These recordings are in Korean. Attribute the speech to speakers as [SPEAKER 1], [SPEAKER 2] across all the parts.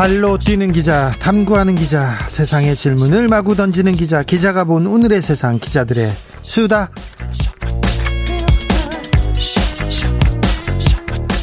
[SPEAKER 1] 발로 뛰는 기자, 탐구하는 기자, 세상의 질문을 마구 던지는 기자, 기자가 본 오늘의 세상 기자들의 수다.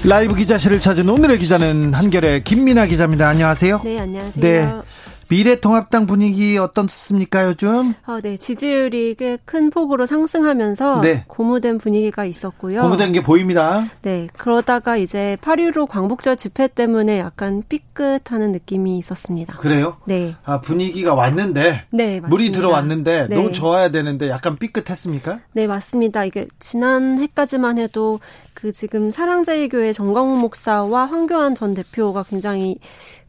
[SPEAKER 1] 라이브 기자실을 찾은 오늘의 기자는 한결의 김민아 기자입니다. 안녕하세요.
[SPEAKER 2] 네, 안녕하세요.
[SPEAKER 1] 네. 미래통합당 분위기 어떻습니까 요즘?
[SPEAKER 2] 어, 네, 지지율이 꽤 큰 폭으로 상승하면서 네. 고무된 분위기가 있었고요.
[SPEAKER 1] 고무된 게 보입니다.
[SPEAKER 2] 네, 그러다가 이제 8.15 광복절 집회 때문에 약간 삐끗하는 느낌이 있었습니다.
[SPEAKER 1] 그래요?
[SPEAKER 2] 네.
[SPEAKER 1] 아, 분위기가 왔는데
[SPEAKER 2] 네, 맞습니다.
[SPEAKER 1] 물이 들어왔는데
[SPEAKER 2] 네.
[SPEAKER 1] 너무 좋아야 되는데 약간 삐끗했습니까?
[SPEAKER 2] 네, 맞습니다. 이게 지난 해까지만 해도 그 지금 사랑제일교회 정광훈 목사와 황교안 전 대표가 굉장히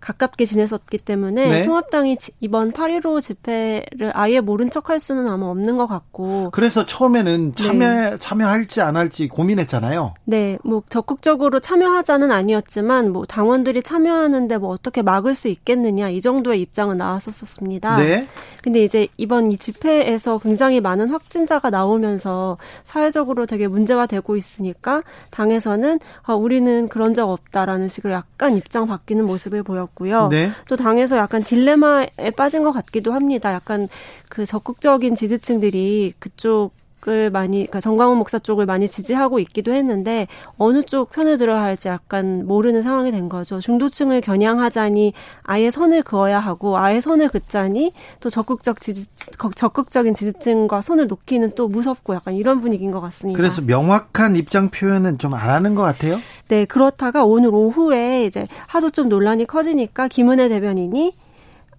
[SPEAKER 2] 가깝게 지냈었기 때문에 네. 통합당이 이번 8.15 집회를 아예 모른 척할 수는 아마 없는 것 같고.
[SPEAKER 1] 그래서 처음에는 참여, 네. 참여할지 안 할지 고민했잖아요.
[SPEAKER 2] 네, 뭐 적극적으로 참여하자는 아니었지만 뭐 당원들이 참여하는데 뭐 어떻게 막을 수 있겠느냐 이 정도의 입장은 나왔었습니다. 네. 근데 이제 이번 이 집회에서 굉장히 많은 확진자가 나오면서 사회적으로 되게 문제가 되고 있으니까 당에서는 아, 우리는 그런 적 없다라는 식으로 약간 입장 바뀌는 모습을 보였고 요. 네. 또 당에서 약간 딜레마에 빠진 것 같기도 합니다. 약간 그 적극적인 지지층들이 그쪽 을 많이 그러니까 정광훈 목사 쪽을 많이 지지하고 있기도 했는데 어느 쪽 편을 들어야 할지 약간 모르는 상황이 된 거죠. 중도층을 겨냥하자니 아예 선을 그어야 하고 아예 선을 긋자니 또 적극적 지지 적극적인 지지층과 손을 놓기는 또 무섭고 약간 이런 분위기인 것 같습니다.
[SPEAKER 1] 그래서 명확한 입장 표현은 좀 안 하는 것 같아요.
[SPEAKER 2] 네, 그렇다가 오늘 오후에 이제 하도 좀 논란이 커지니까 김은혜 대변인이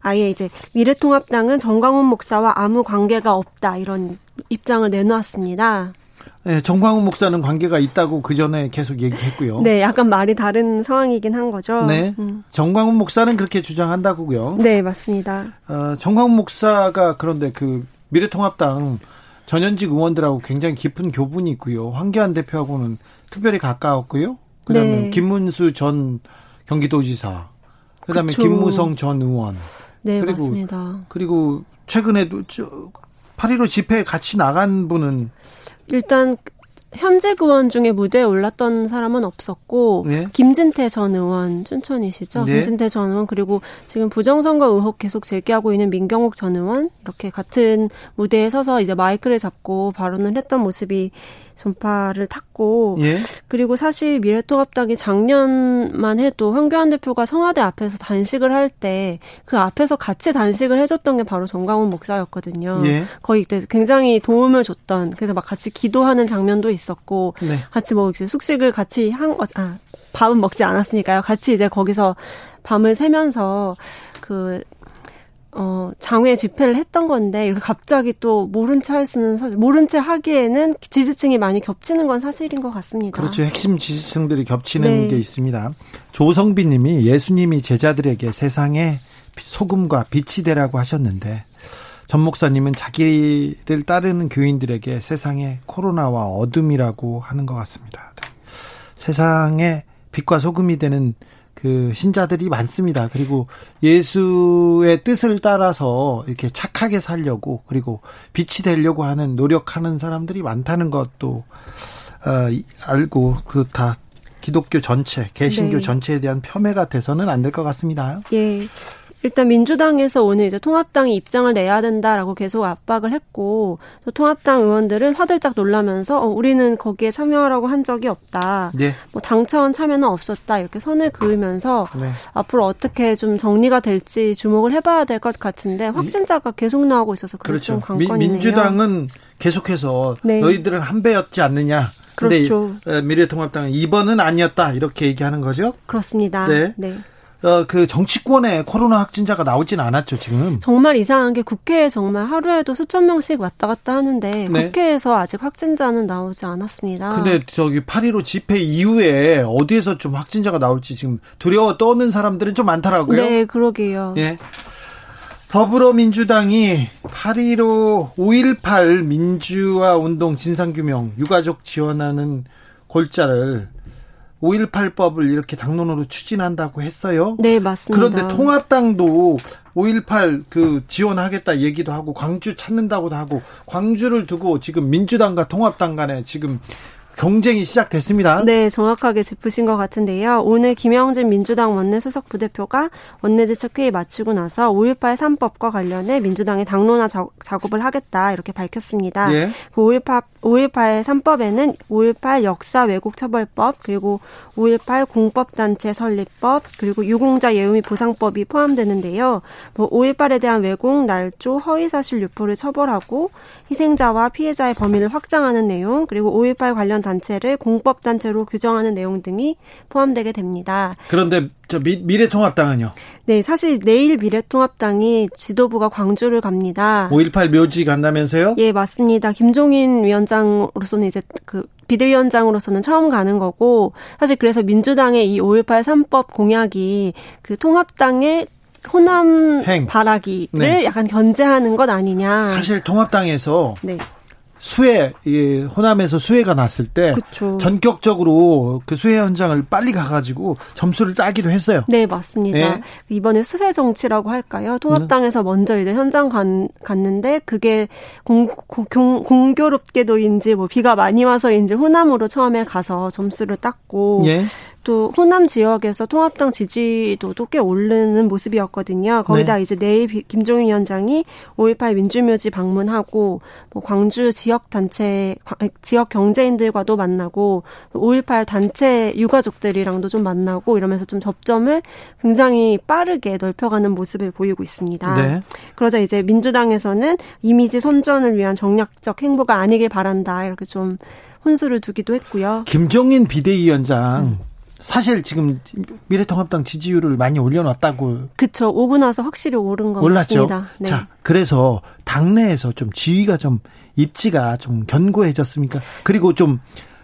[SPEAKER 2] 아예 이제 미래통합당은 정광훈 목사와 아무 관계가 없다 이런 입장을 내놓았습니다.
[SPEAKER 1] 네, 정광훈 목사는 관계가 있다고 그 전에 계속 얘기했고요.
[SPEAKER 2] 네, 약간 말이 다른 상황이긴 한 거죠.
[SPEAKER 1] 네, 음. 정광훈 목사는 그렇게 주장한다고요.
[SPEAKER 2] 네, 맞습니다.
[SPEAKER 1] 어, 정광훈 목사가 그런데 그 미래통합당 전현직 의원들하고 굉장히 깊은 교분이 있고요. 황교안 대표하고는 특별히 가까웠고요. 그다음에 네. 김문수 전 경기도지사, 그다음에 그쵸. 김무성 전 의원.
[SPEAKER 2] 네, 그리고, 맞습니다.
[SPEAKER 1] 그리고 최근에도 8.15 집회에 같이 나간 분은
[SPEAKER 2] 일단 현재 의원 중에 무대에 올랐던 사람은 없었고 네? 김진태 전 의원 춘천이시죠. 네? 김진태 전 의원 그리고 지금 부정선거 의혹 계속 제기하고 있는 민경욱 전 의원 이렇게 같은 무대에 서서 이제 마이크를 잡고 발언을 했던 모습이 전파를 탔고 예? 그리고 사실 미래통합당이 작년만 해도 황교안 대표가 청와대 앞에서 단식을 할 때 그 앞에서 같이 단식을 해줬던 게 바로 정광훈 목사였거든요. 예? 거의 그때 굉장히 도움을 줬던 그래서 막 같이 기도하는 장면도 있었고 네. 같이 뭐 이제 숙식을 같이 한 아, 밥은 먹지 않았으니까요. 같이 이제 거기서 밤을 새면서 그 어, 장외 집회를 했던 건데, 이렇게 갑자기 또 모른 채할 수는, 사실, 모른 채 하기에는 지지층이 많이 겹치는 건 사실인 것 같습니다.
[SPEAKER 1] 그렇죠. 핵심 지지층들이 겹치는 네. 게 있습니다. 조성비 님이 예수님이 제자들에게 세상에 소금과 빛이 되라고 하셨는데, 전 목사님은 자기를 따르는 교인들에게 세상에 코로나와 어둠이라고 하는 것 같습니다. 세상에 빛과 소금이 되는 그 신자들이 많습니다. 그리고 예수의 뜻을 따라서 이렇게 착하게 살려고 그리고 빛이 되려고 하는 노력하는 사람들이 많다는 것도 어, 알고 그 다 기독교 전체, 개신교 네. 전체에 대한 폄훼가 돼서는 안 될 것 같습니다.
[SPEAKER 2] 예. 일단 민주당에서 오늘 이제 통합당이 입장을 내야 된다라고 계속 압박을 했고 또 통합당 의원들은 화들짝 놀라면서 어, 우리는 거기에 참여하라고 한 적이 없다. 네. 뭐당 차원 참여는 없었다 이렇게 선을 그으면서 네. 앞으로 어떻게 좀 정리가 될지 주목을 해봐야 될 것 같은데 확진자가 계속 나오고 있어서 그렇죠. 좀 관건이네요.
[SPEAKER 1] 민주당은 계속해서 네. 너희들은 한 배였지 않느냐. 근데 그렇죠. 미래통합당은 2번은 아니었다 이렇게 얘기하는 거죠?
[SPEAKER 2] 그렇습니다. 네. 네.
[SPEAKER 1] 어, 그 정치권에 코로나 확진자가 나오진 않았죠, 지금.
[SPEAKER 2] 정말 이상한 게 국회에 정말 하루에도 수천 명씩 왔다 갔다 하는데 네. 국회에서 아직 확진자는 나오지 않았습니다.
[SPEAKER 1] 근데 저기 8.15 집회 이후에 어디에서 좀 확진자가 나올지 지금 두려워 떠는 사람들은 좀 많더라고요.
[SPEAKER 2] 네, 그러게요. 예.
[SPEAKER 1] 더불어민주당이 8.15, 5.18 민주화 운동 진상규명, 유가족 지원하는 골자를 5.18법을 이렇게 당론으로 추진한다고 했어요.
[SPEAKER 2] 네, 맞습니다.
[SPEAKER 1] 그런데 통합당도 5.18 그 지원하겠다 얘기도 하고 광주 찾는다고도 하고 광주를 두고 지금 민주당과 통합당 간에 지금 경쟁이 시작됐습니다.
[SPEAKER 2] 네, 정확하게 짚으신 것 같은데요. 오늘 김영진 민주당 원내 수석 부대표가 원내대책회의 마치고 나서 5.18 3법과 관련해 민주당의 당론화 작업을 하겠다 이렇게 밝혔습니다. 예. 그 5.18, 5.18 3법에는 5.18 역사 왜곡 처벌법 그리고 5.18 공법단체 설립법 그리고 유공자 예우 및 보상법이 포함되는데요. 뭐 5.18에 대한 왜곡, 날조, 허위사실 유포를 처벌하고 희생자와 피해자의 범위를 확장하는 내용 그리고 5.18 관련 단체를 공법 단체로 규정하는 내용 등이 포함되게 됩니다.
[SPEAKER 1] 그런데 저 미, 미래통합당은요?
[SPEAKER 2] 네, 사실 내일 미래통합당이 지도부가 광주를 갑니다.
[SPEAKER 1] 5.18 묘지 간다면서요?
[SPEAKER 2] 예, 맞습니다. 김종인 위원장으로서는 이제 그 비대위원장으로서는 처음 가는 거고 사실 그래서 민주당의 이 5.18 3법 공약이 그 통합당의 호남 행. 바라기를 네. 약간 견제하는 것 아니냐.
[SPEAKER 1] 사실 통합당에서 네. 수해 이 호남에서 수해가 났을 때 그쵸. 전격적으로 그 수해 현장을 빨리 가가지고 점수를 따기도 했어요.
[SPEAKER 2] 네 맞습니다. 네. 이번에 수해 정치라고 할까요? 통합당에서 음. 먼저 이제 현장 간, 갔는데 그게 공, 공, 공교롭게도인지 뭐 비가 많이 와서인지 호남으로 처음에 가서 점수를 땄고 예. 또 호남 지역에서 통합당 지지도도 꽤 오르는 모습이었거든요. 거기다 네. 이제 내일 김종인 위원장이 5.18 민주묘지 방문하고 뭐 광주 지역 단체 지역 경제인들과도 만나고 5.18 단체 유가족들이랑도 좀 만나고 이러면서 좀 접점을 굉장히 빠르게 넓혀가는 모습을 보이고 있습니다. 네. 그러자 이제 민주당에서는 이미지 선전을 위한 정략적 행보가 아니길 바란다 이렇게 좀 혼수를 두기도 했고요.
[SPEAKER 1] 김종인 비대위원장 음. 사실 지금 미래통합당 지지율을 많이 올려놨다고.
[SPEAKER 2] 그쵸. 오고 나서 확실히 오른 건 올랐죠. 같습니다.
[SPEAKER 1] 네. 자, 그래서 당내에서 좀 지위가 좀 입지가 좀 견고해졌습니까? 그리고 좀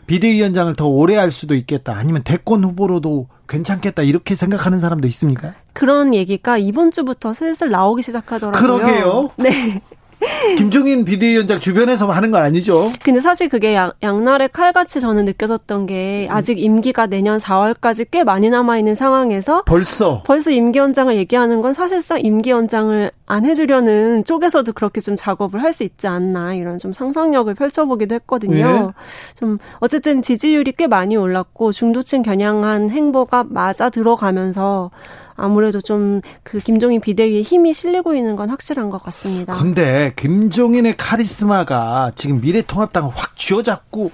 [SPEAKER 1] 비대위원장을 더 오래 할 수도 있겠다. 아니면 대권 후보로도 괜찮겠다. 이렇게 생각하는 사람도 있습니까?
[SPEAKER 2] 그런 얘기가 이번 주부터 슬슬 나오기 시작하더라고요.
[SPEAKER 1] 그러게요.
[SPEAKER 2] 네.
[SPEAKER 1] 김종인 비대위원장 주변에서 하는 건 아니죠.
[SPEAKER 2] 근데 사실 그게 양, 양날의 칼같이 저는 느껴졌던 게 아직 임기가 내년 4월까지 꽤 많이 남아 있는 상황에서
[SPEAKER 1] 벌써
[SPEAKER 2] 벌써 임기 연장을 얘기하는 건 사실상 임기 연장을 안 해주려는 쪽에서도 그렇게 좀 작업을 할 수 있지 않나 이런 좀 상상력을 펼쳐보기도 했거든요. 네. 좀 어쨌든 지지율이 꽤 많이 올랐고 중도층 겨냥한 행보가 맞아 들어가면서 아무래도 좀 그 김종인 비대위의 힘이 실리고 있는 건 확실한 것 같습니다.
[SPEAKER 1] 근데 김종인의 카리스마가 지금 미래통합당을 확 쥐어잡고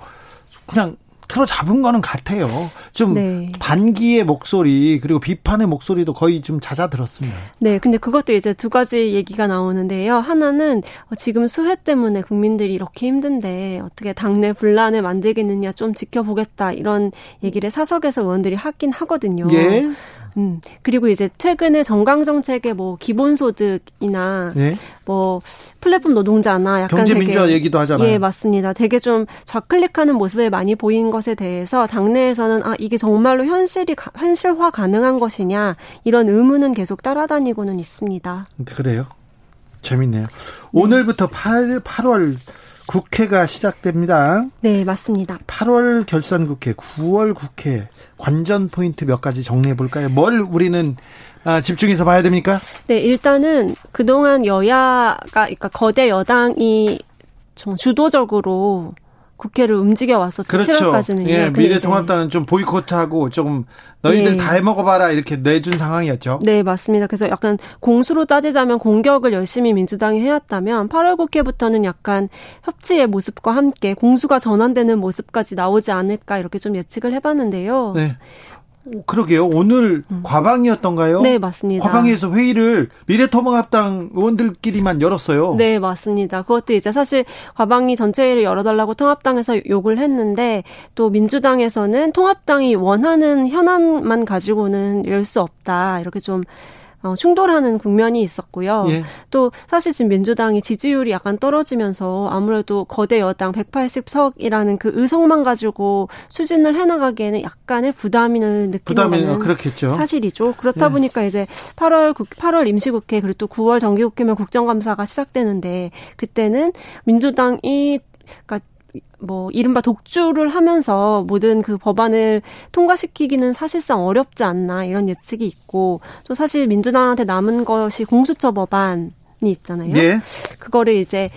[SPEAKER 1] 그냥 틀어잡은 거는 같아요. 좀 네. 반기의 목소리 그리고 비판의 목소리도 거의 좀 잦아들었습니다.
[SPEAKER 2] 네, 근데 그것도 이제 두 가지 얘기가 나오는데요. 하나는 지금 수해 때문에 국민들이 이렇게 힘든데 어떻게 당내 분란을 만들겠느냐 좀 지켜보겠다 이런 얘기를 사석에서 의원들이 하긴 하거든요. 예. 음, 그리고 이제 최근에 정강 정책의 뭐 기본소득이나 네? 뭐 플랫폼 노동자나 약간
[SPEAKER 1] 경제 민주화 얘기도 하잖아요.
[SPEAKER 2] 예, 맞습니다. 되게 좀 좌클릭하는 모습을 많이 보인 것에 대해서 당내에서는 아 이게 정말로 현실이 현실화 가능한 것이냐 이런 의문은 계속 따라다니고는 있습니다.
[SPEAKER 1] 그래요? 재밌네요. 네. 오늘부터 8, 8월 국회가 시작됩니다.
[SPEAKER 2] 네, 맞습니다.
[SPEAKER 1] 8월 결산 국회, 9월 국회 관전 포인트 몇 가지 정리해 볼까요? 뭘 우리는 아, 집중해서 봐야 됩니까?
[SPEAKER 2] 네, 일단은 그동안 여야가 그러니까 거대 여당이 좀 주도적으로 국회를 움직여 왔었죠. 그렇죠. 7월까지는요.
[SPEAKER 1] 예, 미래통합당은 좀 보이콧하고 조금 너희들 네. 다 해먹어봐라 이렇게 내준 상황이었죠.
[SPEAKER 2] 네, 맞습니다. 그래서 약간 공수로 따지자면 공격을 열심히 민주당이 해왔다면 8월 국회부터는 약간 협치의 모습과 함께 공수가 전환되는 모습까지 나오지 않을까 이렇게 좀 예측을 해봤는데요. 네.
[SPEAKER 1] 그러게요. 오늘 음. 과방이었던가요?
[SPEAKER 2] 네, 맞습니다.
[SPEAKER 1] 과방에서 회의를 미래통합당 의원들끼리만 열었어요.
[SPEAKER 2] 네, 맞습니다. 그것도 이제 사실 과방이 전체 회의를 열어달라고 통합당에서 요구를 했는데 또 민주당에서는 통합당이 원하는 현안만 가지고는 열 수 없다. 이렇게 좀 어, 충돌하는 국면이 있었고요. 예. 또 사실 지금 민주당이 지지율이 약간 떨어지면서 아무래도 거대 여당 180석이라는 그 의석만 가지고 추진을 해나가기에는 약간의 부담을 느끼는 부담이 그렇겠죠. 사실이죠. 그렇다 예. 보니까 이제 8월 8월 임시국회 그리고 또 9월 정기국회면 국정감사가 시작되는데 그때는 민주당이 그러니까 뭐 이른바 독주를 하면서 모든 그 법안을 통과시키기는 사실상 어렵지 않나 이런 예측이 있고 또 사실 민주당한테 남은 것이 공수처 법안이 있잖아요. 네. 그거를 이제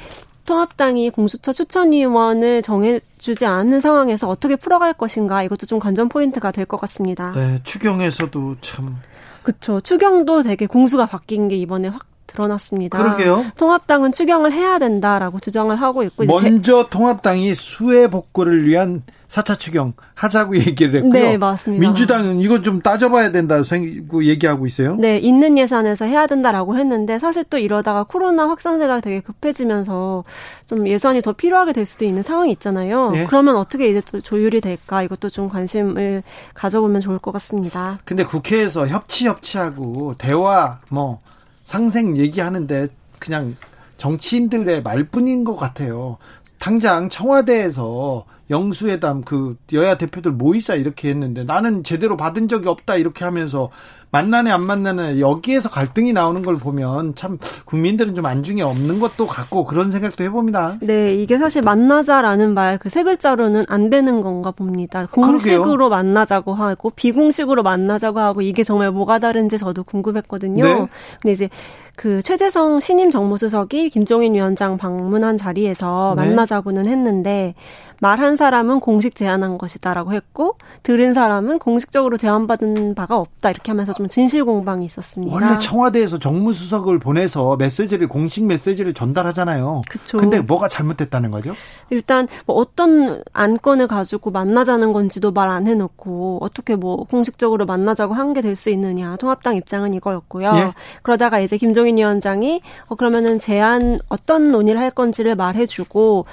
[SPEAKER 2] 통합당이 공수처 추천위원을 정해주지 않는 상황에서 어떻게 풀어갈 것인가 이것도 좀 관전 포인트가 될 것 같습니다.
[SPEAKER 1] 네, 추경에서도 참.
[SPEAKER 2] 그렇죠. 추경도 되게 공수가 바뀐 게 이번에 확 드러났습니다.
[SPEAKER 1] 그러게요.
[SPEAKER 2] 통합당은 추경을 해야 된다라고 주장을 하고 있고
[SPEAKER 1] 먼저 제... 통합당이 수해 복구를 위한 4차 추경 하자고 얘기를 했고요.
[SPEAKER 2] 네, 맞습니다.
[SPEAKER 1] 민주당은 이건 좀 따져봐야 된다 고 얘기하고 있어요.
[SPEAKER 2] 네, 있는 예산에서 해야 된다라고 했는데 사실 또 이러다가 코로나 확산세가 되게 급해지면서 좀 예산이 더 필요하게 될 수도 있는 상황이 있잖아요. 네. 그러면 어떻게 이제 또 조율이 될까 이것도 좀 관심을 가져보면 좋을 것 같습니다.
[SPEAKER 1] 근데 국회에서 협치 협치하고 대화 뭐 상생 얘기하는데 그냥 정치인들의 말뿐인 것 같아요. 당장 청와대에서 영수회담 그 여야 대표들 모이자 이렇게 했는데 나는 제대로 받은 적이 없다 이렇게 하면서 만나네 안 만나네 여기에서 갈등이 나오는 걸 보면 참 국민들은 좀 안중에 없는 것도 같고 그런 생각도 해봅니다.
[SPEAKER 2] 네, 이게 사실 만나자라는 말 그 세 글자로는 안 되는 건가 봅니다. 공식으로 그러게요. 만나자고 하고 비공식으로 만나자고 하고 이게 정말 뭐가 다른지 저도 궁금했거든요. 네. 근데 이제 그 최재성 신임 정무수석이 김종인 위원장 방문한 자리에서 네. 만나자고는 했는데 말한 사람은 공식 제안한 것이다라고 했고 들은 사람은 공식적으로 제안받은 바가 없다 이렇게 하면서 좀 진실 공방이 있었습니다.
[SPEAKER 1] 원래 청와대에서 정무수석을 보내서 메시지를 공식 메시지를 전달하잖아요. 그렇죠. 근데 뭐가 잘못됐다는 거죠?
[SPEAKER 2] 일단 뭐 어떤 안건을 가지고 만나자는 건지도 말 안 해놓고 어떻게 뭐 공식적으로 만나자고 한 게 될 수 있느냐 통합당 입장은 이거였고요. 예? 그러다가 이제 김종인 위원장이 어 그러면은 제안 어떤 논의를 할 건지를 말해주고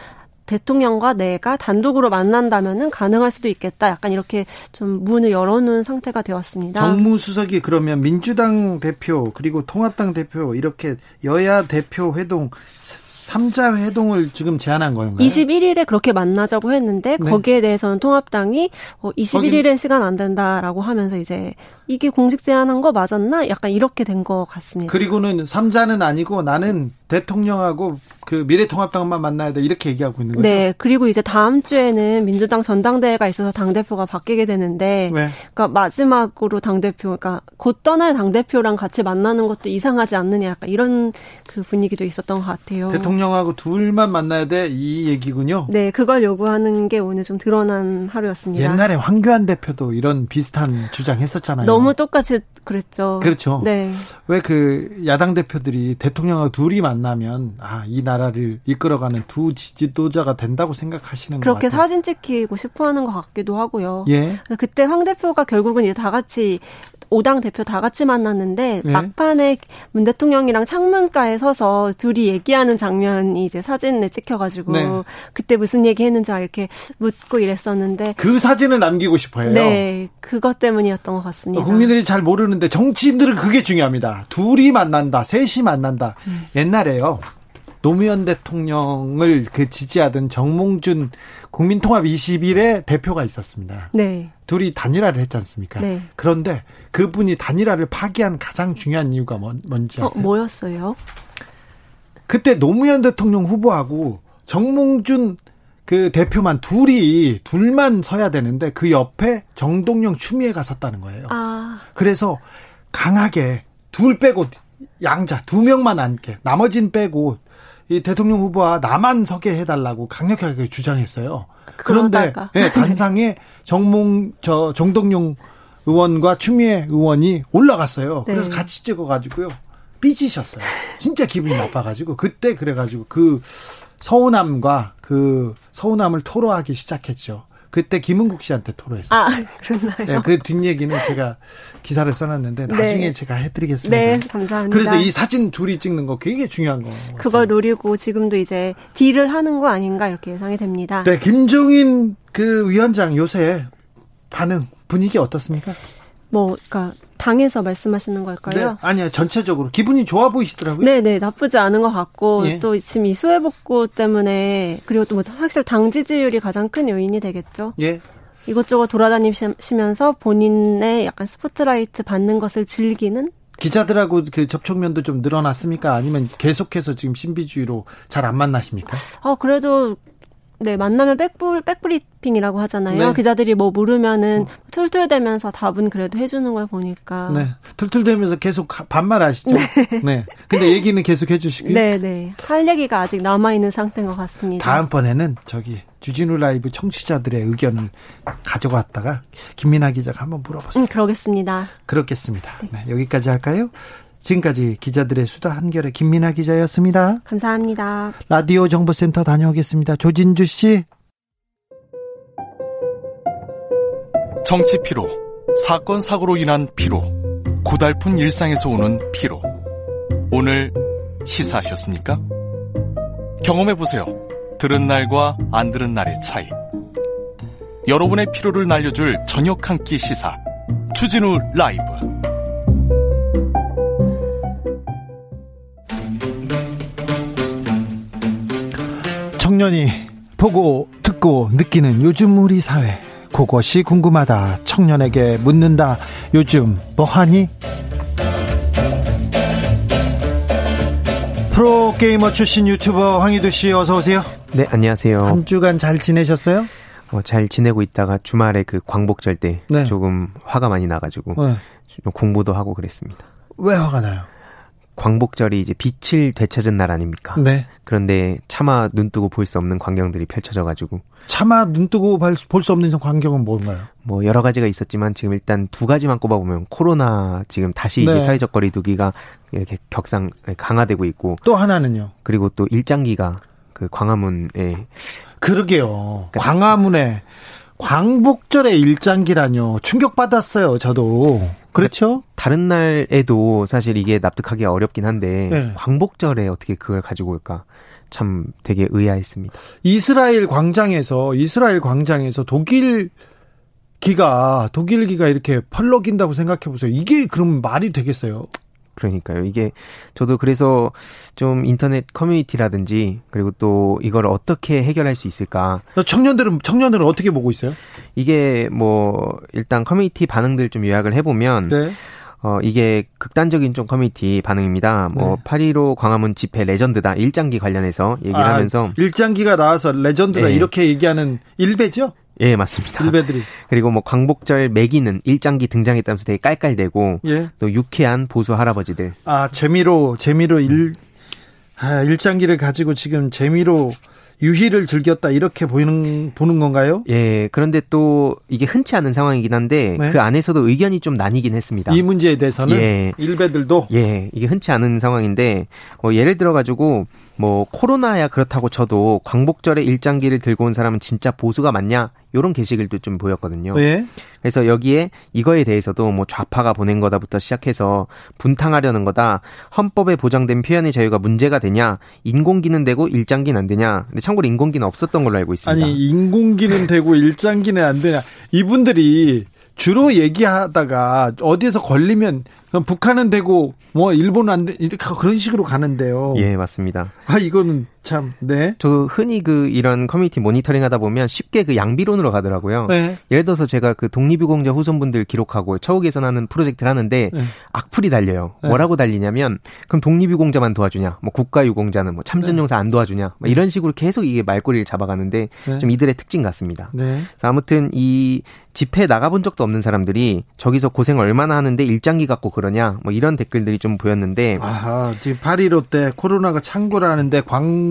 [SPEAKER 2] 대통령과 내가 단독으로 만난다면은 가능할 수도 있겠다. 약간 이렇게 좀 문을 열어놓은 상태가 되었습니다.
[SPEAKER 1] 정무수석이 그러면 민주당 대표 그리고 통합당 대표 이렇게 여야 대표 회동 3자 회동을 지금 제안한 거인가요?
[SPEAKER 2] 21일에 그렇게 만나자고 했는데 네. 거기에 대해서는 통합당이 어, 21일엔 거긴... 시간 안 된다라고 하면서 이제 이게 공식 제안한 거 맞았나? 약간 이렇게 된 것 같습니다.
[SPEAKER 1] 그리고는 3자는 아니고 나는 대통령하고 그 미래통합당만 만나야 돼 이렇게 얘기하고 있는 거죠.
[SPEAKER 2] 네. 그리고 이제 다음 주에는 민주당 전당대회가 있어서 당 대표가 바뀌게 되는데, 네. 그러니까 마지막으로 당 대표, 그러니까 곧 떠날 당 대표랑 같이 만나는 것도 이상하지 않느냐, 약간 이런 그 분위기도 있었던 것 같아요.
[SPEAKER 1] 대통령하고 둘만 만나야 돼 이 얘기군요.
[SPEAKER 2] 네, 그걸 요구하는 게 오늘 좀 드러난 하루였습니다.
[SPEAKER 1] 옛날에 황교안 대표도 이런 비슷한 주장했었잖아요.
[SPEAKER 2] 너무 똑같이 그랬죠.
[SPEAKER 1] 그렇죠. 네. 왜 그 야당 대표들이 대통령하고 둘이 만 나면 아, 이 나라를 이끌어가는 두 지도자가 된다고 생각하시는 거
[SPEAKER 2] 그렇게 사진 찍히고 싶어 하는 것 같기도 하고요. 예. 그때 황 대표가 결국은 이제 다 같이 오당 대표 다 같이 만났는데 네. 막판에 문 대통령이랑 창문가에 서서 둘이 얘기하는 장면이 이제 사진에 찍혀가지고 네. 그때 무슨 얘기했는지 이렇게 묻고 이랬었는데
[SPEAKER 1] 그 사진을 남기고 싶어요.
[SPEAKER 2] 네, 그것 때문이었던 것 같습니다.
[SPEAKER 1] 국민들이 잘 모르는데 정치인들은 그게 중요합니다. 둘이 만난다, 셋이 만난다. 음. 옛날에요. 노무현 대통령을 그 지지하던 정몽준 국민통합 21의 대표가 있었습니다. 네. 둘이 단일화를 했지 않습니까? 네. 그런데 그분이 단일화를 파기한 가장 중요한 이유가 뭔, 뭔지 어, 아세요?
[SPEAKER 2] 어, 뭐였어요?
[SPEAKER 1] 그때 노무현 대통령 후보하고 정몽준 그 대표만 둘이 둘만 서야 되는데 그 옆에 정동영 추미애가 섰다는 거예요. 아. 그래서 강하게 둘 빼고 양자 두 명만 앉게 나머진 빼고 이 대통령 후보와 나만 서게 해달라고 강력하게 주장했어요. 그런데 네, 단상에 정몽 저 정동용 의원과 추미애 의원이 올라갔어요. 그래서 네. 같이 찍어가지고요 삐지셨어요. 진짜 기분이 나빠가지고 그때 그래가지고 그 서운함과 그 서운함을 토로하기 시작했죠. 그때 김은국 씨한테 토로했었어요. 아, 그랬나요? 네, 그 뒷얘기는 제가 기사를 써놨는데 네. 나중에 네. 제가 해드리겠습니다.
[SPEAKER 2] 네, 감사합니다.
[SPEAKER 1] 그래서 이 사진 둘이 찍는 거 되게 중요한 거.
[SPEAKER 2] 그걸 노리고 지금도 이제 딜을 하는 거 아닌가 이렇게 예상이 됩니다.
[SPEAKER 1] 네, 김종인 그 위원장 요새 반응 분위기 어떻습니까?
[SPEAKER 2] 뭐, 그니까, 당에서 말씀하시는 걸까요?
[SPEAKER 1] 네, 아니요. 전체적으로. 기분이 좋아 보이시더라고요.
[SPEAKER 2] 네네. 네, 나쁘지 않은 것 같고, 예. 또 지금 이 수해복구 때문에, 그리고 또 뭐, 사실 당 지지율이 가장 큰 요인이 되겠죠. 예. 이것저것 돌아다니시면서 본인의 약간 스포트라이트 받는 것을 즐기는
[SPEAKER 1] 기자들하고 그 접촉면도 좀 늘어났습니까? 아니면 계속해서 지금 신비주의로 잘 안 만나십니까?
[SPEAKER 2] 어, 그래도 네, 만나면 백불, 백브리핑이라고 하잖아요. 네. 기자들이 뭐 물으면은 툴툴대면서 답은 그래도 해주는 걸 보니까.
[SPEAKER 1] 네. 툴툴대면서 계속 반말하시죠. 네. 네. 근데 얘기는 계속 해주시고요.
[SPEAKER 2] 네, 네. 할 얘기가 아직 남아있는 상태인 것 같습니다.
[SPEAKER 1] 다음번에는 저기 주진우 라이브 청취자들의 의견을 가져갔다가 김민아 기자가 한번 물어보세요. 음,
[SPEAKER 2] 그러겠습니다.
[SPEAKER 1] 그렇겠습니다. 네. 네, 여기까지 할까요? 지금까지 기자들의 수다 한결의 김민아 기자였습니다.
[SPEAKER 2] 감사합니다.
[SPEAKER 1] 라디오 정보센터 다녀오겠습니다. 조진주 씨.
[SPEAKER 3] 정치 피로, 사건 사고로 인한 피로, 고달픈 일상에서 오는 피로. 오늘 시사하셨습니까? 경험해 보세요. 들은 날과 안 들은 날의 차이. 여러분의 피로를 날려줄 저녁 한 끼 시사. 추진우 라이브.
[SPEAKER 1] 청년이 보고 듣고 느끼는 요즘 우리 사회 그것이 궁금하다 청년에게 묻는다 요즘 뭐하니 프로게이머 출신 유튜버 황희도 씨 어서 오세요
[SPEAKER 4] 네 안녕하세요
[SPEAKER 1] 한 주간 잘 지내셨어요?
[SPEAKER 4] 어, 잘 지내고 있다가 주말에 그 광복절 때 네. 조금 화가 많이 나가지고 네. 공부도 하고 그랬습니다
[SPEAKER 1] 왜 화가 나요?
[SPEAKER 4] 광복절이 이제 빛을 되찾은 날 아닙니까? 네. 그런데 차마 눈 뜨고 볼 수 없는 광경들이 펼쳐져 가지고
[SPEAKER 1] 차마 눈 뜨고 볼 수 없는 광경은 뭔가요?
[SPEAKER 4] 뭐 여러 가지가 있었지만 지금 일단 두 가지만 꼽아 보면 코로나 지금 다시 네. 이제 사회적 거리두기가 이렇게 격상 강화되고 있고
[SPEAKER 1] 또 하나는요.
[SPEAKER 4] 그리고 또 일장기가 그 광화문에
[SPEAKER 1] 그러게요. 그러니까 광화문에 광복절의 일장기라뇨. 충격받았어요, 저도. 그렇죠?
[SPEAKER 4] 다른 날에도 사실 이게 납득하기 어렵긴 한데 네. 광복절에 어떻게 그걸 가지고 올까? 참 되게 의아했습니다.
[SPEAKER 1] 이스라엘 광장에서 이스라엘 광장에서 독일 기가 독일 기가 이렇게 펄럭인다고 생각해 보세요. 이게 그럼 말이 되겠어요?
[SPEAKER 4] 그러니까요. 이게 저도 그래서 좀 인터넷 커뮤니티라든지 그리고 또 이걸 어떻게 해결할 수 있을까?
[SPEAKER 1] 청년들은 청년들은 어떻게 보고 있어요?
[SPEAKER 4] 이게 뭐 일단 커뮤니티 반응들 좀 요약을 해보면. 네. 어, 이게 극단적인 좀 커뮤니티 반응입니다. 뭐, 네. 8.15 광화문 집회 레전드다. 일장기 관련해서 얘기를 아, 하면서.
[SPEAKER 1] 일장기가 나와서 레전드다. 네. 이렇게 얘기하는 일베죠?
[SPEAKER 4] 예, 맞습니다.
[SPEAKER 1] 일베들이.
[SPEAKER 4] 그리고 뭐 광복절 맥이는 일장기 등장했다면서 되게 깔깔대고 예. 또 유쾌한 보수 할아버지들.
[SPEAKER 1] 아, 재미로 재미로 일 아, 일장기를 가지고 지금 재미로 유희를 즐겼다 이렇게 보이는 보는 건가요?
[SPEAKER 4] 예. 그런데 또 이게 흔치 않은 상황이긴 한데 네. 그 안에서도 의견이 좀 나뉘긴 했습니다.
[SPEAKER 1] 이 문제에 대해서는 예. 일베들도
[SPEAKER 4] 예. 이게 흔치 않은 상황인데 뭐 예를 들어 가지고 뭐 코로나야 그렇다고 쳐도 광복절에 일장기를 들고 온 사람은 진짜 보수가 맞냐? 요런 게시글도 좀 보였거든요. 네. 그래서 여기에 이거에 대해서도 뭐 좌파가 보낸 거다부터 시작해서 분탕하려는 거다. 헌법에 보장된 표현의 자유가 문제가 되냐? 인공기는 되고 일장기는 안 되냐? 근데 참고로 인공기는 없었던 걸로 알고 있습니다.
[SPEAKER 1] 아니 인공기는 되고 일장기는 안 되냐? 이분들이 주로 얘기하다가 어디에서 걸리면 북한은 되고 뭐 일본은 안 돼. 이렇게 그런 식으로 가는데요.
[SPEAKER 4] 예, 맞습니다.
[SPEAKER 1] 아, 이거는 참, 네.
[SPEAKER 4] 저 흔히 그 이런 커뮤니티 모니터링 하다 보면 쉽게 그 양비론으로 가더라고요. 네. 예를 들어서 제가 그 독립유공자 후손분들 기록하고 처우 개선하는 프로젝트를 하는데 네. 악플이 달려요. 네. 뭐라고 달리냐면 그럼 독립유공자만 도와주냐? 뭐 국가유공자는 뭐 참전용사 안 도와주냐? 뭐 이런 식으로 계속 이게 말꼬리를 잡아가는데 네. 좀 이들의 특징 같습니다. 네. 그래서 아무튼 이 집회 나가본 적도 없는 사람들이 저기서 고생 얼마나 하는데 일장기 갖고 그러냐? 뭐 이런 댓글들이 좀 보였는데
[SPEAKER 1] 아, 지금 8.15때 코로나가 창궐하는데 광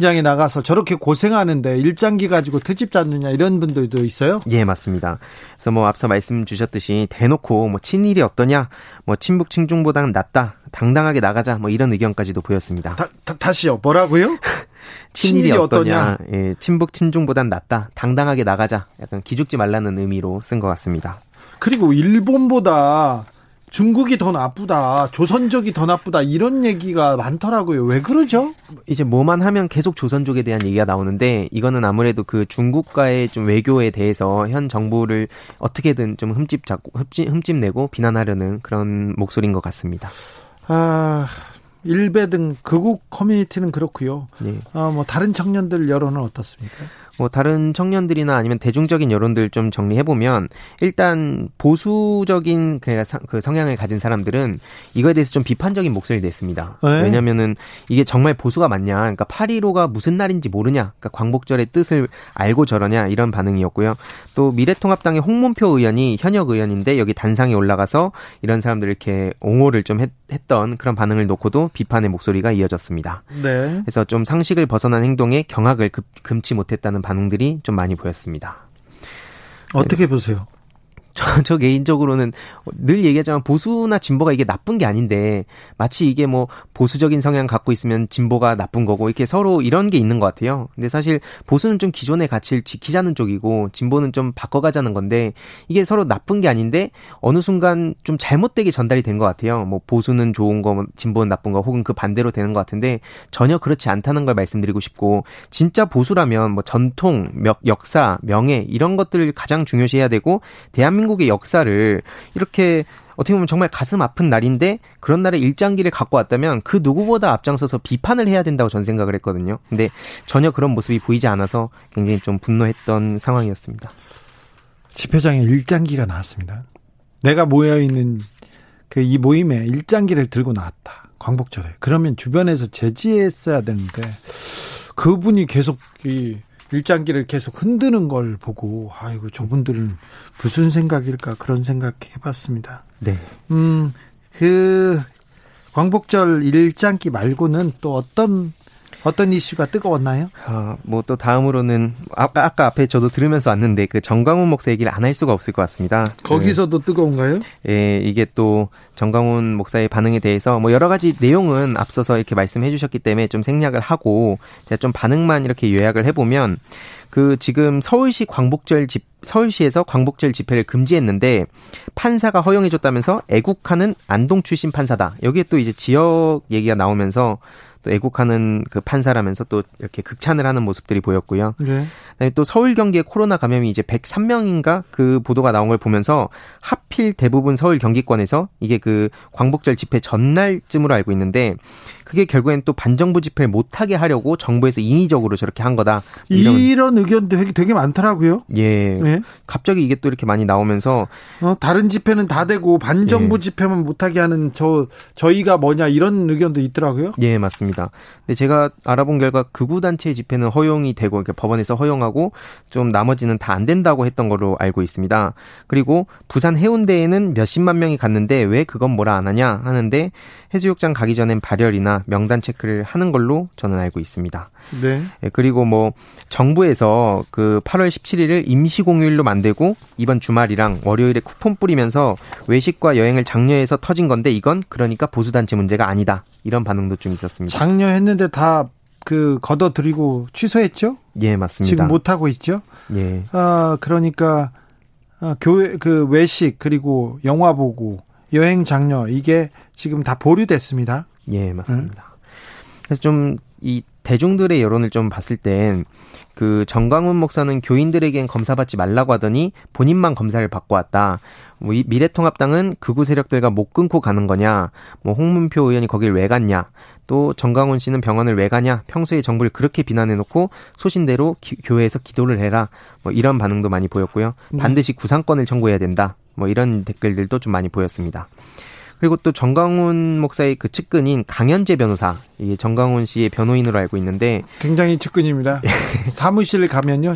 [SPEAKER 1] 장에 나가서 저렇게 고생하는데 일장기 가지고 트집 잡느냐 이런 분들도 있어요?
[SPEAKER 4] 예, 맞습니다. 그래서 뭐 앞서 말씀 주셨듯이 대놓고 뭐 친일이 어떠냐, 뭐 친북 친중보다는 낫다, 당당하게 나가자, 뭐 이런 의견까지도 보였습니다.
[SPEAKER 1] 다, 다 다시요, 뭐라고요?
[SPEAKER 4] 친일이, 친일이 어떠냐, 예, 친북 친중보단 낫다, 당당하게 나가자, 약간 기죽지 말라는 의미로 쓴 것 같습니다.
[SPEAKER 1] 그리고 일본보다 중국이 더 나쁘다, 조선족이 더 나쁘다 이런 얘기가 많더라고요. 왜 그러죠?
[SPEAKER 4] 이제 뭐만 하면 계속 조선족에 대한 얘기가 나오는데 이거는 아무래도 그 중국과의 좀 외교에 대해서 현 정부를 어떻게든 좀 흠집 잡고 흠집, 흠집 내고 비난하려는 그런 목소리인 것 같습니다.
[SPEAKER 1] 아. 일베 등 극우 커뮤니티는 그렇고요. 네. 어, 뭐 다른 청년들 여론은 어떻습니까?
[SPEAKER 4] 뭐 다른 청년들이나 아니면 대중적인 여론들 좀 정리해 보면 일단 보수적인 그 성향을 가진 사람들은 이거에 대해서 좀 비판적인 목소리를 냈습니다. 네. 왜냐면은 이게 정말 보수가 맞냐? 그러니까 8.15가 무슨 날인지 모르냐? 그러니까 광복절의 뜻을 알고 저러냐? 이런 반응이었고요. 또 미래통합당의 홍문표 의원이 현역 의원인데 여기 단상에 올라가서 이런 사람들 이렇게 옹호를 좀 했, 던 그런 반응을 놓고도 비판의 목소리가 이어졌습니다. 네. 그래서 좀 상식을 벗어난 행동에 경악을 금, 금치 못했다는 반응들이 좀 많이 보였습니다.
[SPEAKER 1] 어떻게 보세요?
[SPEAKER 4] 저, 저 개인적으로는 늘 얘기하지만 보수나 진보가 이게 나쁜 게 아닌데 마치 이게 뭐 보수적인 성향 갖고 있으면 진보가 나쁜 거고 이렇게 서로 이런 게 있는 것 같아요. 근데 사실 보수는 좀 기존의 가치를 지키자는 쪽이고 진보는 좀 바꿔가자는 건데 이게 서로 나쁜 게 아닌데 어느 순간 좀 잘못되게 전달이 된 것 같아요. 뭐 보수는 좋은 거, 뭐 진보는 나쁜 거 혹은 그 반대로 되는 것 같은데 전혀 그렇지 않다는 걸 말씀드리고 싶고 진짜 보수라면 뭐 전통, 역사, 명예 이런 것들을 가장 중요시해야 되고 대한민국 대한민국의 역사를 이렇게 어떻게 보면 정말 가슴 아픈 날인데 그런 날에 일장기를 갖고 왔다면 그 누구보다 앞장서서 비판을 해야 된다고 전 생각을 했거든요. 근데 전혀 그런 모습이 보이지 않아서 굉장히 좀 분노했던 상황이었습니다.
[SPEAKER 1] 집회장에 일장기가 나왔습니다. 내가 모여 있는 그 이 모임에 일장기를 들고 나왔다. 광복절에. 그러면 주변에서 제지했어야 되는데 그분이 계속 이 일장기를 계속 흔드는 걸 보고 아이고 저분들은 무슨 생각일까 그런 생각 해봤습니다.
[SPEAKER 4] 네.
[SPEAKER 1] 음, 그 광복절 일장기 말고는 또 어떤 어떤 이슈가 뜨거웠나요?
[SPEAKER 4] 아, 뭐 또 다음으로는 아까, 아까 앞에 저도 들으면서 왔는데 그 정광훈 목사 얘기를 안 할 수가 없을 것 같습니다.
[SPEAKER 1] 거기서도 그, 뜨거운가요?
[SPEAKER 4] 예, 이게 또 정광훈 목사의 반응에 대해서 뭐 여러 가지 내용은 앞서서 이렇게 말씀해 주셨기 때문에 좀 생략을 하고 제가 좀 반응만 이렇게 요약을 해 보면 그 지금 서울시 광복절 집 서울시에서 광복절 집회를 금지했는데 판사가 허용해줬다면서 애국하는 안동 출신 판사다. 여기에 또 이제 지역 얘기가 나오면서 또 애국하는 그 판사라면서 또 이렇게 극찬을 하는 모습들이 보였고요. 네. 그다음에 또 서울 경기에 코로나 감염이 이제 103명인가 그 보도가 나온 걸 보면서 하필 대부분 서울 경기권에서 이게 그 광복절 집회 전날쯤으로 알고 있는데 그게 결국엔 또 반정부 집회를 못하게 하려고 정부에서 인위적으로 저렇게 한 거다.
[SPEAKER 1] 이런, 이런 의견도 되게 많더라고요.
[SPEAKER 4] 예. 네. 갑자기 이게 또 이렇게 많이 나오면서
[SPEAKER 1] 어, 다른 집회는 다 되고 반정부 예. 집회만 못하게 하는 저 저희가 뭐냐 이런 의견도 있더라고요.
[SPEAKER 4] 예, 맞습니다. 근데 제가 알아본 결과 극우 단체 집회는 허용이 되고 이렇게 법원에서 허용하고 좀 나머지는 다 안 된다고 했던 걸로 알고 있습니다. 그리고 부산 해운대에는 몇십만 명이 갔는데 왜 그건 뭐라 안 하냐 하는데 해수욕장 가기 전엔 발열이나 명단 체크를 하는 걸로 저는 알고 있습니다. 네. 예, 그리고 뭐 정부에서 그 8월 17일을 임시 공휴일로 만들고 이번 주말이랑 월요일에 쿠폰 뿌리면서 외식과 여행을 장려해서 터진 건데 이건 그러니까 보수 단체 문제가 아니다. 이런 반응도 좀 있었습니다.
[SPEAKER 1] 장려했는데 다 그 걷어들이고 취소했죠?
[SPEAKER 4] 예, 맞습니다.
[SPEAKER 1] 지금 못 하고 있죠?
[SPEAKER 4] 예.
[SPEAKER 1] 아, 그러니까 아, 교회 그 외식 그리고 영화 보고 여행 장려 이게 지금 다 보류됐습니다.
[SPEAKER 4] 예, 맞습니다. 음. 그래서 좀 이 대중들의 여론을 좀 봤을 땐 그 정광훈 목사는 교인들에겐 검사받지 말라고 하더니 본인만 검사를 받고 왔다. 뭐 이 미래통합당은 극우 세력들과 못 끊고 가는 거냐? 뭐 홍문표 의원이 거길 왜 갔냐? 또 정광훈 씨는 병원을 왜 가냐? 평소에 정부를 그렇게 비난해 놓고 소신대로 기, 교회에서 기도를 해라. 뭐 이런 반응도 많이 보였고요. 네. 반드시 구상권을 청구해야 된다. 뭐 이런 댓글들도 좀 많이 보였습니다. 그리고 또 정강훈 목사의 그 측근인 강현재 변호사, 이게 정강훈 씨의 변호인으로 알고 있는데
[SPEAKER 1] 굉장히 측근입니다. 사무실 가면요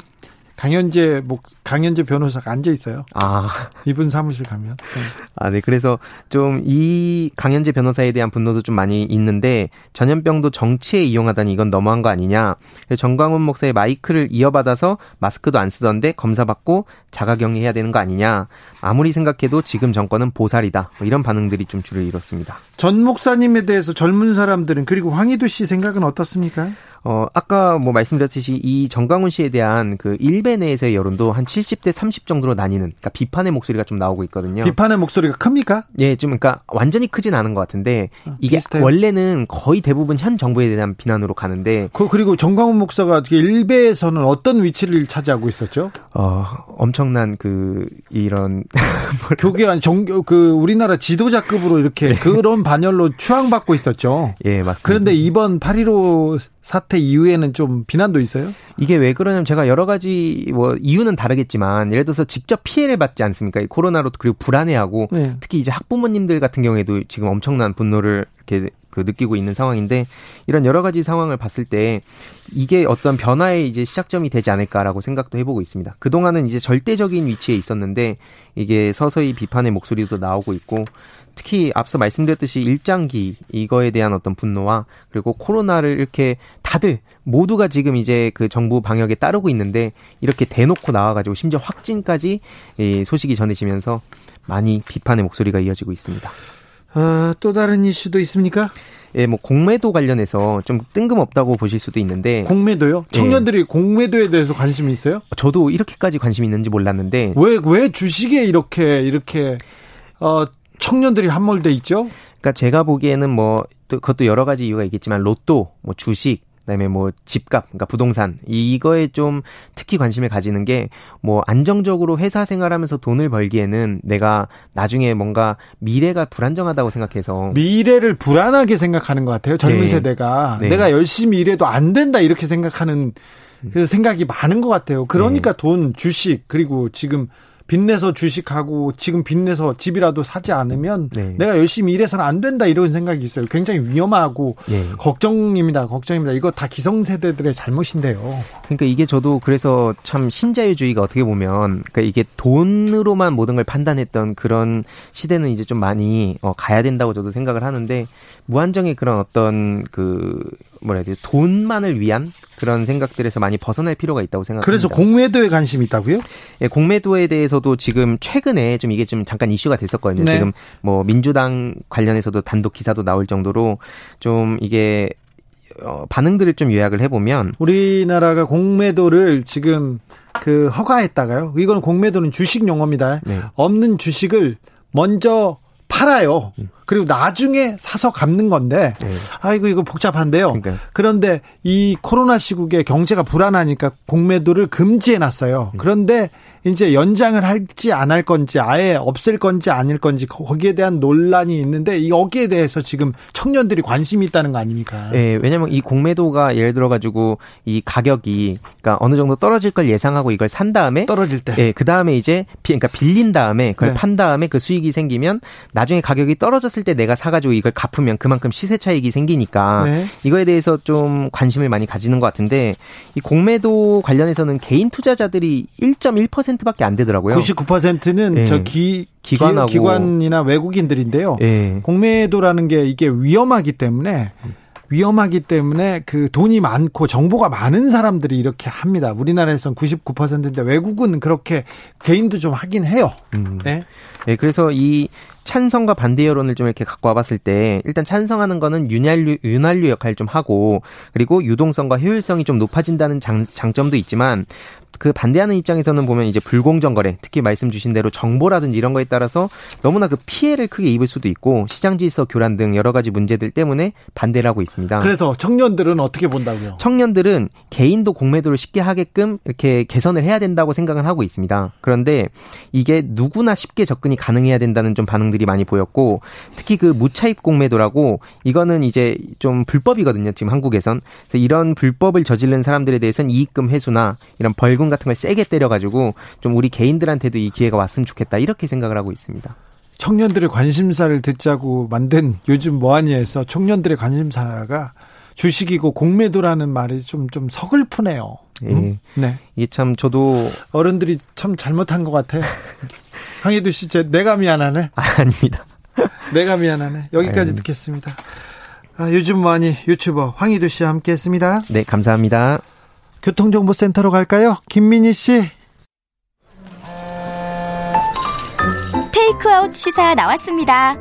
[SPEAKER 1] 강현재 목 강현재 변호사가 앉아 있어요. 아 이분 사무실 가면. 네.
[SPEAKER 4] 아 네. 그래서 좀 이 강현재 변호사에 대한 분노도 좀 많이 있는데 전염병도 정치에 이용하다니 이건 너무한 거 아니냐. 정광훈 목사의 마이크를 이어받아서 마스크도 안 쓰던데 검사 받고 자가격리해야 되는 거 아니냐. 아무리 생각해도 지금 정권은 보살이다. 뭐 이런 반응들이 좀 줄을 이뤘습니다.
[SPEAKER 1] 전 목사님에 대해서 젊은 사람들은 그리고 황희도 씨 생각은 어떻습니까?
[SPEAKER 4] 어, 아까 뭐 말씀드렸듯이 이 정강훈 씨에 대한 그 일베 내에서의 여론도 한 70대 30 정도로 나뉘는, 그러니까 비판의 목소리가 좀 나오고 있거든요.
[SPEAKER 1] 비판의 목소리가 큽니까?
[SPEAKER 4] 예, 좀 그러니까 완전히 크진 않은 것 같은데 어, 이게 비슷해요. 원래는 거의 대부분 현 정부에 대한 비난으로 가는데.
[SPEAKER 1] 그 그리고 정강훈 목사가 일베에서는 어떤 위치를 차지하고 있었죠?
[SPEAKER 4] 어, 엄청난 그 이런
[SPEAKER 1] 교계한 정교 그 우리나라 지도자급으로 이렇게 네. 그런 반열로 추앙받고 있었죠.
[SPEAKER 4] 예, 맞습니다.
[SPEAKER 1] 그런데 이번 8.15 사태 이후에는 좀 비난도 있어요?
[SPEAKER 4] 이게 왜 그러냐면 제가 여러 가지 뭐 이유는 다르겠지만 예를 들어서 직접 피해를 받지 않습니까? 코로나로 그리고 불안해하고 네. 특히 이제 학부모님들 같은 경우에도 지금 엄청난 분노를 이렇게 그 느끼고 있는 상황인데 이런 여러 가지 상황을 봤을 때 이게 어떤 변화의 이제 시작점이 되지 않을까라고 생각도 해보고 있습니다. 그동안은 이제 절대적인 위치에 있었는데 이게 서서히 비판의 목소리도 나오고 있고 특히 앞서 말씀드렸듯이 일장기 이거에 대한 어떤 분노와 그리고 코로나를 이렇게 다들 모두가 지금 이제 그 정부 방역에 따르고 있는데 이렇게 대놓고 나와가지고 심지어 확진까지 이 소식이 전해지면서 많이 비판의 목소리가 이어지고 있습니다.
[SPEAKER 1] 아, 또 다른 이슈도 있습니까?
[SPEAKER 4] 예, 뭐 공매도 관련해서 좀 뜬금없다고 보실 수도 있는데
[SPEAKER 1] 공매도요? 예. 청년들이 예. 공매도에 대해서 관심이 있어요?
[SPEAKER 4] 저도 이렇게까지 관심이 있는지 몰랐는데
[SPEAKER 1] 왜 왜 주식에 이렇게 이렇게 어 청년들이 함몰돼 있죠?
[SPEAKER 4] 그러니까 제가 보기에는 뭐 그것도 여러 가지 이유가 있겠지만 로또, 뭐 주식, 그다음에 뭐 집값, 그러니까 부동산 이거에 좀 특히 관심을 가지는 게 뭐 안정적으로 회사 생활하면서 돈을 벌기에는 내가 나중에 뭔가 미래가 불안정하다고 생각해서
[SPEAKER 1] 미래를 불안하게 생각하는 것 같아요 젊은 네. 세대가 네. 내가 열심히 일해도 안 된다 이렇게 생각하는 그 생각이 많은 것 같아요. 그러니까 네. 돈, 주식 그리고 지금 빚내서 주식하고 지금 빚내서 집이라도 사지 않으면 네. 내가 열심히 일해서는 안 된다 이런 생각이 있어요. 굉장히 위험하고 네. 걱정입니다. 걱정입니다. 이거 다 기성세대들의 잘못인데요.
[SPEAKER 4] 그러니까 이게 저도 그래서 참 신자유주의가 어떻게 보면 그러니까 이게 돈으로만 모든 걸 판단했던 그런 시대는 이제 좀 많이 어, 가야 된다고 저도 생각을 하는데 무한정의 그런 어떤 그 뭐라 해야 되지 돈만을 위한 그런 생각들에서 많이 벗어날 필요가 있다고 생각합니다.
[SPEAKER 1] 그래서 공매도에 관심이 있다고요?
[SPEAKER 4] 예, 공매도에 대해서 도 지금 최근에 좀 이게 좀 잠깐 이슈가 됐었거든요. 네. 지금 뭐 민주당 관련해서도 단독 기사도 나올 정도로 좀 이게 어, 반응들을 좀 요약을 해보면
[SPEAKER 1] 우리나라가 공매도를 지금 그 허가했다가요. 이건 공매도는 주식 용어입니다. 네. 없는 주식을 먼저 팔아요. 그리고 나중에 사서 갚는 건데, 네. 아이고, 이거 복잡한데요. 그러니까. 그런데 이 코로나 시국에 경제가 불안하니까 공매도를 금지해 놨어요. 음. 그런데 이제 연장을 할지 안 할 건지 아예 없앨 건지 아닐 건지 거기에 대한 논란이 있는데 여기에 대해서 지금 청년들이 관심이 있다는 거 아닙니까?
[SPEAKER 4] 네, 왜냐면 이 공매도가 예를 들어 가지고 이 가격이 그러니까 어느 정도 떨어질 걸 예상하고 이걸 산 다음에
[SPEAKER 1] 떨어질 때,
[SPEAKER 4] 예, 그 다음에 이제 비, 그러니까 빌린 다음에 그걸 네. 판 다음에 그 수익이 생기면 나중에 가격이 떨어졌을 때 내가 사가지고 이걸 갚으면 그만큼 시세 차익이 생기니까 네. 이거에 대해서 좀 관심을 많이 가지는 것 같은데 이 공매도 관련해서는 개인 투자자들이 1.1% 10%밖에 안 되더라고요.
[SPEAKER 1] 99%는 네. 저 기, 기관하고 기관이나 외국인들인데요. 네. 공매도라는 게 이게 위험하기 때문에 위험하기 때문에 그 돈이 많고 정보가 많은 사람들이 이렇게 합니다. 우리나라에서는 99%인데 외국은 그렇게 개인도 좀 하긴 해요. 음.
[SPEAKER 4] 네. 네. 그래서 이 찬성과 반대 여론을 좀 이렇게 갖고 와봤을 때 일단 찬성하는 거는 윤활유 윤활유 역할 좀 하고 그리고 유동성과 효율성이 좀 높아진다는 장, 장점도 있지만 그 반대하는 입장에서는 보면 이제 불공정 거래, 특히 말씀 주신 대로 정보라든지 이런 거에 따라서 너무나 그 피해를 크게 입을 수도 있고 시장 질서 교란 등 여러 가지 문제들 때문에 반대를 하고 있습니다.
[SPEAKER 1] 그래서 청년들은 어떻게 본다고요?
[SPEAKER 4] 청년들은 개인도 공매도를 쉽게 하게끔 이렇게 개선을 해야 된다고 생각을 하고 있습니다. 그런데 이게 누구나 쉽게 접근이 가능해야 된다는 좀 반응들이 많이 보였고 특히 그 무차입 공매도라고 이거는 이제 좀 불법이거든요. 지금 한국에선. 그래서 이런 불법을 저지른 사람들에 대해서는 이익금 회수나 이런 벌금 벌금 같은 걸 세게 때려가지고 좀 우리 개인들한테도 이 기회가 왔으면 좋겠다 이렇게 생각을 하고 있습니다.
[SPEAKER 1] 청년들의 관심사를 듣자고 만든 요즘 뭐하니에서 청년들의 관심사가 주식이고 공매도라는 말이 좀, 좀 서글프네요.
[SPEAKER 4] 예. 음? 네. 이게 참 저도.
[SPEAKER 1] 어른들이 참 잘못한 것 같아. 황희두 씨, 제, 내가 미안하네.
[SPEAKER 4] 아, 아닙니다.
[SPEAKER 1] 내가 미안하네. 여기까지 아유. 듣겠습니다. 아, 요즘 뭐하니 유튜버 황희두 씨와 함께 했습니다.
[SPEAKER 4] 네, 감사합니다.
[SPEAKER 1] 교통정보센터로 갈까요? 김민희 씨.
[SPEAKER 5] 테이크아웃 시사 나왔습니다.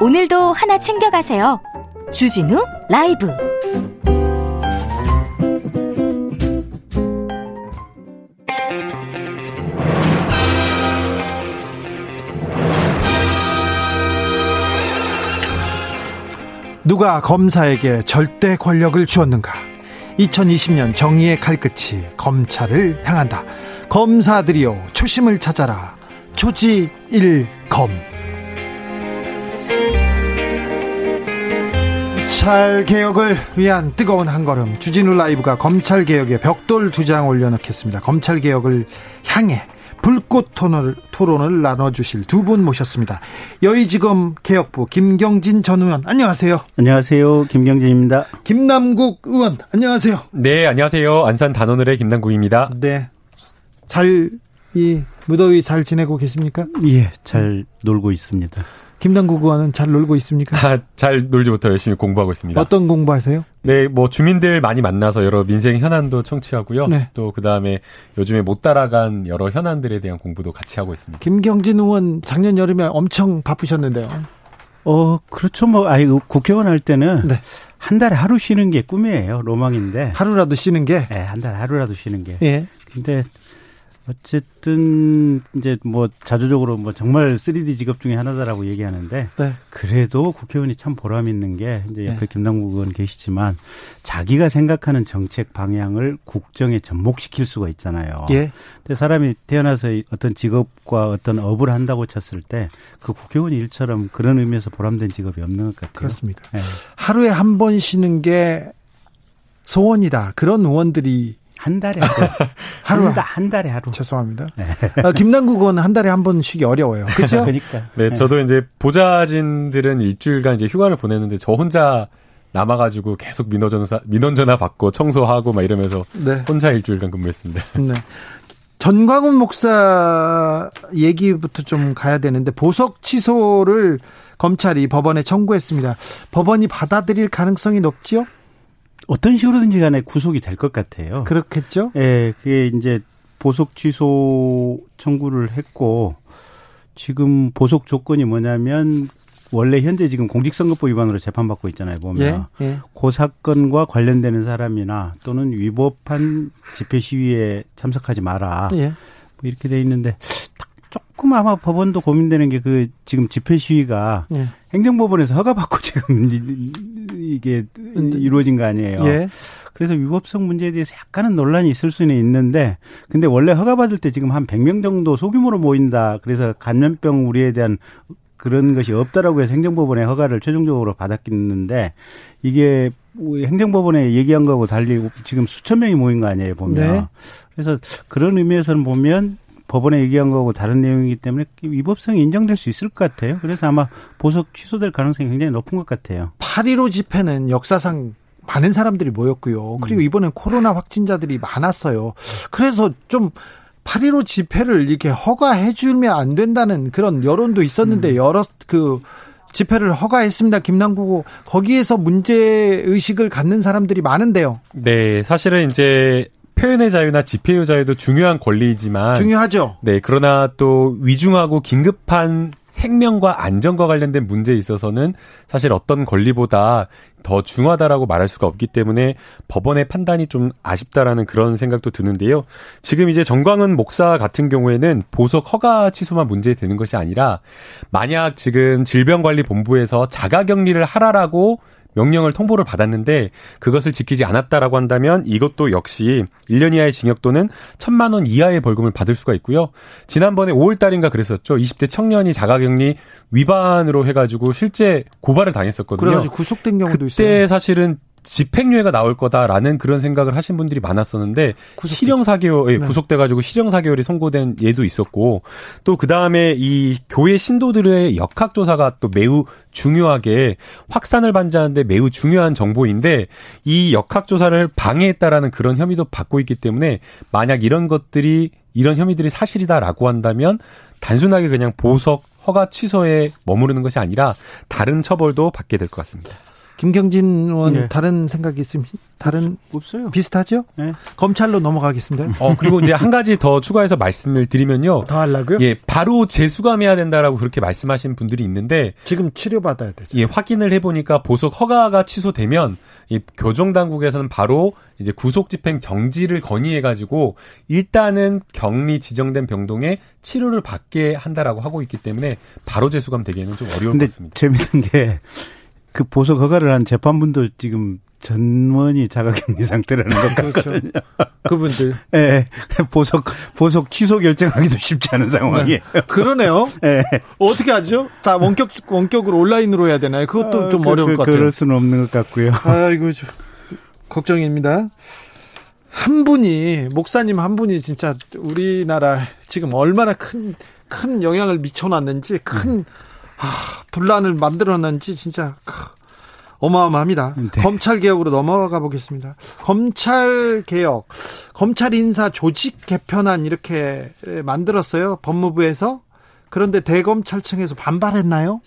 [SPEAKER 5] 오늘도 하나 챙겨가세요. 주진우 라이브.
[SPEAKER 1] 누가 검사에게 절대 권력을 주었는가? 2020년 정의의 칼끝이 검찰을 향한다. 검사들이여 초심을 찾아라. 초지일검. 검찰 개혁을 위한 뜨거운 한 걸음 주진우 라이브가 검찰 개혁에 벽돌 두 장 올려놓겠습니다. 검찰 개혁을 향해 불꽃 토론을, 토론을 나눠주실 두 분 모셨습니다. 여의지검 개혁부 김경진 전 의원 안녕하세요.
[SPEAKER 5] 안녕하세요. 김경진입니다.
[SPEAKER 1] 김남국 의원 안녕하세요.
[SPEAKER 6] 네 안녕하세요. 안산 단오늘의 김남국입니다.
[SPEAKER 1] 네. 잘 이 무더위 잘 지내고 계십니까?
[SPEAKER 5] 예, 잘 놀고 있습니다.
[SPEAKER 1] 김남국 의원은 잘 놀고 있습니까?
[SPEAKER 6] 아, 잘 놀지 못하고 열심히 공부하고 있습니다.
[SPEAKER 1] 어떤 공부하세요?
[SPEAKER 6] 네, 뭐 주민들 많이 만나서 여러 민생 현안도 청취하고요. 네. 또 그다음에 요즘에 못 따라간 여러 현안들에 대한 공부도 같이 하고 있습니다.
[SPEAKER 1] 김경진 의원 작년 여름에 엄청 바쁘셨는데요.
[SPEAKER 5] 어, 그렇죠. 뭐, 아이, 국회의원 할 때는 네. 한 달에 하루 쉬는 게 꿈이에요. 로망인데.
[SPEAKER 1] 하루라도 쉬는 게?
[SPEAKER 5] 네, 한 달에 하루라도 쉬는 게. 예. 근데 어쨌든 이제 뭐 자주적으로 뭐 정말 3D 직업 중에 하나다라고 얘기하는데 네. 그래도 국회의원이 참 보람 있는 게 이제 옆에 네. 김남국 의원 계시지만 자기가 생각하는 정책 방향을 국정에 접목시킬 수가 있잖아요. 예. 근데 사람이 태어나서 어떤 직업과 어떤 업을 한다고 쳤을 때 그 국회의원 일처럼 그런 의미에서 보람된 직업이 없는 것 같아요.
[SPEAKER 1] 그렇습니까? 네. 하루에 한 번 쉬는 게 소원이다. 그런 의원들이
[SPEAKER 5] 한 달에 하루. 하루 한 달에 하루.
[SPEAKER 1] 죄송합니다. 네. 아, 김남국 의원은 한 달에 한번 쉬기 어려워요. 그렇죠?
[SPEAKER 5] 그러니까.
[SPEAKER 6] 네, 저도 이제 보좌진들은 일주일간 이제 휴가를 보냈는데 저 혼자 남아가지고 계속 민원 전화 민원 전화 받고 청소하고 막 이러면서 네. 혼자 일주일간 근무했습니다. 네.
[SPEAKER 1] 전광훈 목사 얘기부터 좀 가야 되는데 보석 취소를 검찰이 법원에 청구했습니다. 법원이 받아들일 가능성이 높지요?
[SPEAKER 5] 어떤 식으로든지 간에 구속이 될 것 같아요.
[SPEAKER 1] 그렇겠죠?
[SPEAKER 5] 예, 그게 이제 보석 취소 청구를 했고 지금 보석 조건이 뭐냐면 원래 현재 지금 공직선거법 위반으로 재판받고 있잖아요, 보면. 예, 예. 그 사건과 관련되는 사람이나 또는 위법한 집회 시위에 참석하지 마라. 예. 뭐 이렇게 돼 있는데 조금 아마 법원도 고민되는 게 그 지금 집회 시위가 예. 행정법원에서 허가받고 지금 이게 이루어진 거 아니에요. 예. 그래서 위법성 문제에 대해서 약간은 논란이 있을 수는 있는데 근데 원래 허가받을 때 지금 한 100명 정도 소규모로 모인다. 그래서 감염병 우려에 대한 그런 것이 없다라고 해서 행정법원의 허가를 최종적으로 받았겠는데 이게 행정법원에 얘기한 거하고 달리 지금 수천 명이 모인 거 아니에요 보면 네. 그래서 그런 의미에서는 보면 법원에 얘기한 거하고 다른 내용이기 때문에 위법성이 인정될 수 있을 것 같아요. 그래서 아마 보석 취소될 가능성이 굉장히 높은 것 같아요.
[SPEAKER 1] 8.15 집회는 역사상 많은 사람들이 모였고요. 그리고 음. 이번엔 코로나 확진자들이 많았어요. 그래서 좀 8.15 집회를 이렇게 허가해 주면 안 된다는 그런 여론도 있었는데 음. 여러 그 집회를 허가했습니다. 김남국 거기에서 문제 의식을 갖는 사람들이 많은데요.
[SPEAKER 6] 네, 사실은 이제 표현의 자유나 집회의 자유도 중요한 권리이지만
[SPEAKER 1] 중요하죠.
[SPEAKER 6] 네, 그러나 또 위중하고 긴급한 생명과 안전과 관련된 문제에 있어서는 사실 어떤 권리보다 더 중요하다라고 말할 수가 없기 때문에 법원의 판단이 좀 아쉽다라는 그런 생각도 드는데요. 지금 이제 정광은 목사 같은 경우에는 보석 허가 취소만 문제되는 것이 아니라 만약 지금 질병관리본부에서 자가격리를 하라라고 명령을 통보를 받았는데 그것을 지키지 않았다라고 한다면 이것도 역시 1년 이하의 징역 또는 1천만 원 이하의 벌금을 받을 수가 있고요. 지난번에 5월 달인가 그랬었죠. 20대 청년이 자가격리 위반으로 해가지고 실제 고발을 당했었거든요.
[SPEAKER 1] 그래가지고 구속된 경우도
[SPEAKER 6] 그때
[SPEAKER 1] 있어요.
[SPEAKER 6] 그때 사실은 집행유예가 나올 거다라는 그런 생각을 하신 분들이 많았었는데 실형 4개월 예, 네. 구속돼 가지고 실형 4개월이 선고된 예도 있었고 또 그다음에 이 교회 신도들의 역학 조사가 또 매우 중요하게 확산을 반지하는데 매우 중요한 정보인데 이 역학 조사를 방해했다라는 그런 혐의도 받고 있기 때문에 만약 이런 것들이 이런 혐의들이 사실이다라고 한다면 단순하게 그냥 보석 허가 취소에 머무르는 것이 아니라 다른 처벌도 받게 될 것 같습니다.
[SPEAKER 1] 김경진 의원 네. 다른 생각이 있습니까? 다른
[SPEAKER 5] 없어요.
[SPEAKER 1] 비슷하죠? 네. 검찰로 넘어가겠습니다.
[SPEAKER 6] 어 그리고 이제 한 가지 더 추가해서 말씀을 드리면요.
[SPEAKER 1] 더 하려고요?
[SPEAKER 6] 예, 바로 재수감해야 된다라고 그렇게 말씀하신 분들이 있는데
[SPEAKER 1] 지금 치료 받아야 되죠.
[SPEAKER 6] 예, 확인을 해 보니까 보석 허가가 취소되면 이 교정 당국에서는 바로 이제 구속 집행 정지를 건의해 가지고 일단은 격리 지정된 병동에 치료를 받게 한다라고 하고 있기 때문에 바로 재수감 되기에는 좀 어려울 것 같습니다.
[SPEAKER 5] 재밌는 게 그 보석 허가를 한 재판분도 지금 전원이 자가격리 상태라는 것 그렇죠. 같거든요.
[SPEAKER 1] 그분들.
[SPEAKER 5] 예. 네, 보석 보석 취소 결정하기도 쉽지 않은 상황이에요. 네.
[SPEAKER 1] 그러네요. 예. 네. 어떻게 하죠? 다 원격 원격으로 온라인으로 해야 되나요? 그것도 어, 좀 그, 어려울 그, 것 같아요.
[SPEAKER 5] 그럴 수는 없는 것 같고요.
[SPEAKER 1] 아이고 좀 걱정입니다. 한 분이 목사님 한 분이 진짜 우리나라 지금 얼마나 큰큰 영향을 미쳐놨는지 큰 아, 분란을 만들어놨는지 진짜 어마어마합니다. 네. 검찰 개혁으로 넘어가 보겠습니다. 검찰 개혁, 검찰 인사 조직 개편안 이렇게 만들었어요. 법무부에서. 그런데 대검찰청에서 반발했나요?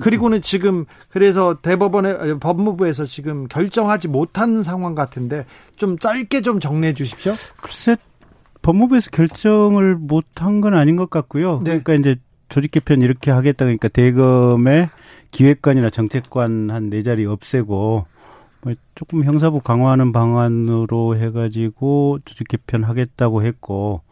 [SPEAKER 1] 그리고는 지금 그래서 대법원에 법무부에서 지금 결정하지 못한 상황 같은데 좀 짧게 좀 정리해 주십시오.
[SPEAKER 5] 글쎄 법무부에서 결정을 못한 건 아닌 것 같고요. 네. 그러니까 이제 조직 개편 이렇게 하겠다 그러니까 대검의 기획관이나 정책관 한 네 자리 없애고 뭐 조금 형사부 강화하는 방안으로 해가지고 조직 개편하겠다고 했고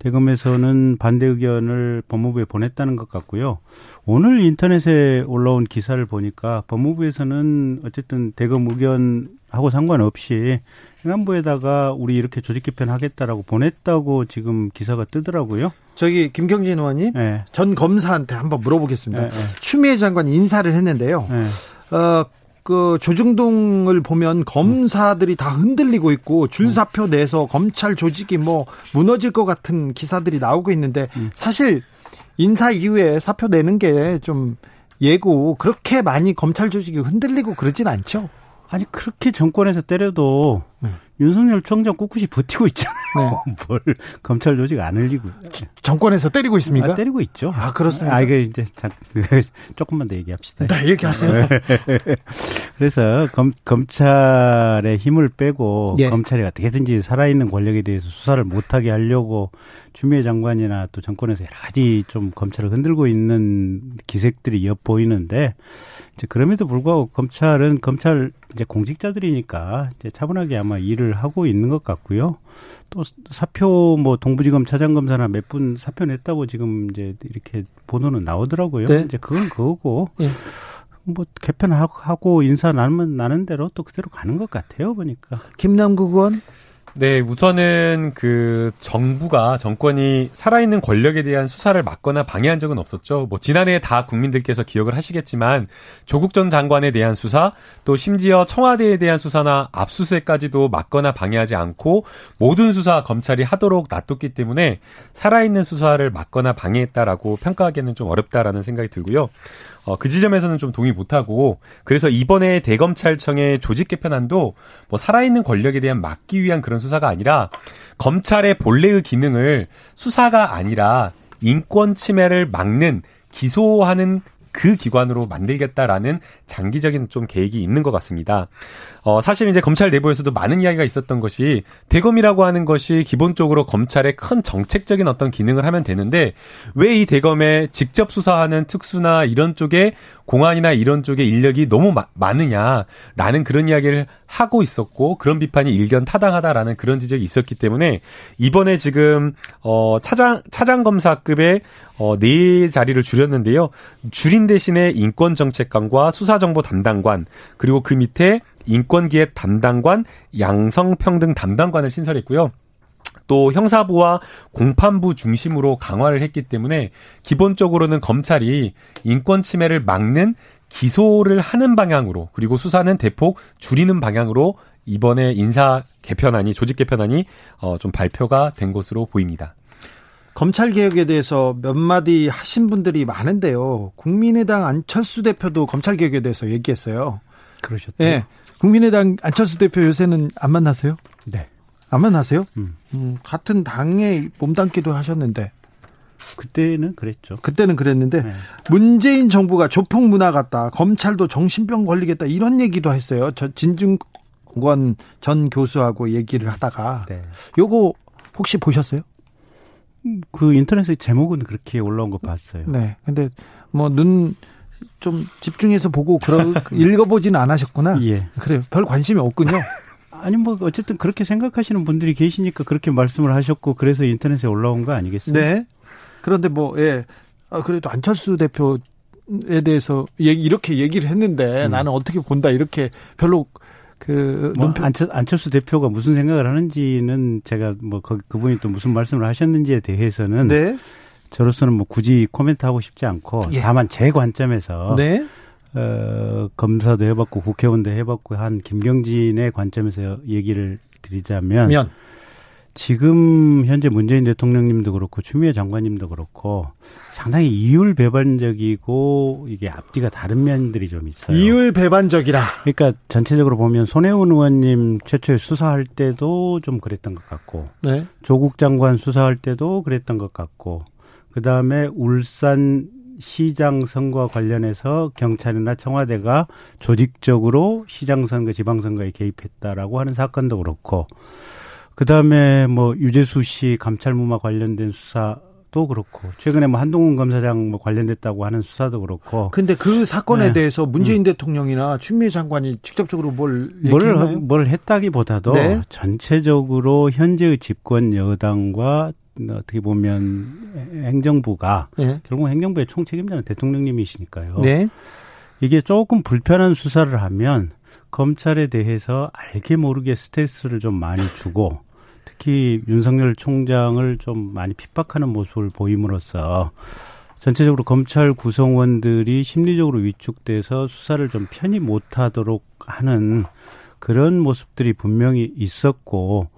[SPEAKER 5] 대검에서는 반대 의견을 법무부에 보냈다는 것 같고요. 오늘 인터넷에 올라온 기사를 보니까 법무부에서는 어쨌든 대검 의견 하고 상관없이 행안부에다가 우리 이렇게 조직 개편하겠다라고 보냈다고 지금 기사가 뜨더라고요.
[SPEAKER 1] 저기 김경진 의원님 네. 전 검사한테 한번 물어보겠습니다. 네, 네. 추미애 장관 인사를 했는데요. 네. 어, 그 조중동을 보면 검사들이 다 흔들리고 있고 줄사표 내서 검찰 조직이 뭐 무너질 것 같은 기사들이 나오고 있는데 음. 사실 인사 이후에 사표 내는 게 좀 예고 그렇게 많이 검찰 조직이 흔들리고 그러진 않죠.
[SPEAKER 5] 아니 그렇게 정권에서 때려도 네. 윤석열 총장 꿋꿋이 버티고 있잖아요. 네. 뭘 검찰 조직 안 흘리고
[SPEAKER 1] 정권에서 때리고 있습니까?
[SPEAKER 5] 아, 때리고 있죠.
[SPEAKER 1] 아 그렇습니다.
[SPEAKER 5] 아 이게 이제 자, 조금만 더 얘기합시다.
[SPEAKER 1] 네, 얘기하세요.
[SPEAKER 5] 그래서 검, 검찰의 힘을 빼고 예. 검찰이 어떻게든지 살아있는 권력에 대해서 수사를 못하게 하려고 추미애 장관이나 또 정권에서 여러 가지 좀 검찰을 흔들고 있는 기색들이 엿보이는데 이제 그럼에도 불구하고 검찰은 검찰 이제 공직자들이니까 이제 차분하게 아마 일을 하고 있는 것 같고요. 또 사표 뭐 동부지검 차장검사나 몇 분 사표 냈다고 지금 이제 이렇게 보도는 나오더라고요. 네. 이제 그건 그거고. 네. 뭐 개편하고 인사 나면 나는 대로 또 그대로 가는 것 같아요 보니까.
[SPEAKER 1] 김남국 의원.
[SPEAKER 6] 네, 우선은 그 정부가 정권이 살아있는 권력에 대한 수사를 막거나 방해한 적은 없었죠. 뭐 지난해 다 국민들께서 기억을 하시겠지만 조국 전 장관에 대한 수사, 또 심지어 청와대에 대한 수사나 압수수색까지도 막거나 방해하지 않고 모든 수사 검찰이 하도록 놔뒀기 때문에 살아있는 수사를 막거나 방해했다라고 평가하기에는 좀 어렵다라는 생각이 들고요. 어, 그 지점에서는 좀 동의 못하고 그래서 이번에 대검찰청의 조직 개편안도 뭐 살아있는 권력에 대한 막기 위한 그런 수사가 아니라 검찰의 본래의 기능을 수사가 아니라 인권 침해를 막는 기소하는 그 기관으로 만들겠다라는 장기적인 좀 계획이 있는 것 같습니다. 어, 사실 이제 검찰 내부에서도 많은 이야기가 있었던 것이 대검이라고 하는 것이 기본적으로 검찰의 큰 정책적인 어떤 기능을 하면 되는데 왜 이 대검에 직접 수사하는 특수나 이런 쪽에 공안이나 이런 쪽에 인력이 너무 마, 많으냐라는 그런 이야기를 하고 있었고 그런 비판이 일견 타당하다라는 그런 지적이 있었기 때문에 이번에 지금 어 차장 차장 검사급의 어네 자리를 줄였는데요. 줄인 대신에 인권 정책관과 수사 정보 담당관 그리고 그 밑에 인권기획 담당관, 양성평등 담당관을 신설했고요. 또 형사부와 공판부 중심으로 강화를 했기 때문에 기본적으로는 검찰이 인권 침해를 막는 기소를 하는 방향으로 그리고 수사는 대폭 줄이는 방향으로 이번에 인사 개편안이 조직 개편안이 어 좀 발표가 된 것으로 보입니다.
[SPEAKER 1] 검찰 개혁에 대해서 몇 마디 하신 분들이 많은데요. 국민의당 안철수 대표도 검찰 개혁에 대해서 얘기했어요.
[SPEAKER 5] 그러셨죠. 네.
[SPEAKER 1] 국민의당 안철수 대표 요새는 안 만나세요?
[SPEAKER 5] 네.
[SPEAKER 1] 안 만나세요? 음. 음, 같은 당에 몸담기도 하셨는데.
[SPEAKER 5] 그때는 그랬죠.
[SPEAKER 1] 그때는 그랬는데 네. 문재인 정부가 조폭 문화 같다. 검찰도 정신병 걸리겠다. 이런 얘기도 했어요. 저 진중권 전 교수하고 얘기를 하다가 네. 요거 혹시 보셨어요?
[SPEAKER 5] 그 인터넷에 제목은 그렇게 올라온 거 봤어요.
[SPEAKER 1] 네. 근데 뭐 눈 좀 집중해서 보고 그런 읽어보지는 않으셨구나. 예. 그래요. 별 관심이 없군요.
[SPEAKER 5] 아니 뭐 어쨌든 그렇게 생각하시는 분들이 계시니까 그렇게 말씀을 하셨고 그래서 인터넷에 올라온 거 아니겠어요?
[SPEAKER 1] 네. 그런데 뭐 예. 아, 그래도 안철수 대표 사건에 대해서 얘기, 이렇게 얘기를 했는데 음. 나는 어떻게 본다 이렇게 별로 그뭐
[SPEAKER 5] 안철, 안철수 대표가 무슨 생각을 하는지는 제가 뭐 그, 그분이 또 무슨 말씀을 하셨는지에 대해서는 네. 저로서는 뭐 굳이 코멘트 하고 싶지 않고 예. 다만 제 관점에서 네. 어, 검사도 해봤고 국회의원도 해봤고 한 김경진의 관점에서 얘기를 드리자면 면. 지금 현재 문재인 대통령님도 그렇고 추미애 장관님도 그렇고 상당히 이율 배반적이고 이게 앞뒤가 다른 면들이 좀 있어요.
[SPEAKER 1] 이율 배반적이라.
[SPEAKER 5] 그러니까 전체적으로 보면 손혜원 의원님 최초에 수사할 때도 좀 그랬던 것 같고, 네. 조국 장관 수사할 때도 그랬던 것 같고, 그 다음에 울산 시장 선거와 관련해서 경찰이나 청와대가 조직적으로 시장 선거, 지방 선거에 개입했다라고 하는 사건도 그렇고, 그 다음에 뭐 유재수 씨 감찰무마 관련된 수사 도 그렇고 최근에 뭐 한동훈 검사장 뭐 관련됐다고 하는 수사도 그렇고.
[SPEAKER 1] 근데 그 사건에 네. 대해서 문재인 음. 대통령이나 추미애 장관이 직접적으로 뭘
[SPEAKER 5] 뭘, 뭘 했다기보다도 네. 전체적으로 현재의 집권 여당과 어떻게 보면 행정부가 네. 결국 행정부의 총책임자는 대통령님이시니까요. 네. 이게 조금 불편한 수사를 하면 검찰에 대해서 알게 모르게 스트레스를 좀 많이 주고 특히 윤석열 총장을 좀 많이 핍박하는 모습을 보임으로써 전체적으로 검찰 구성원들이 심리적으로 위축돼서 수사를 좀 편히 못하도록 하는 그런 모습들이 분명히 있었고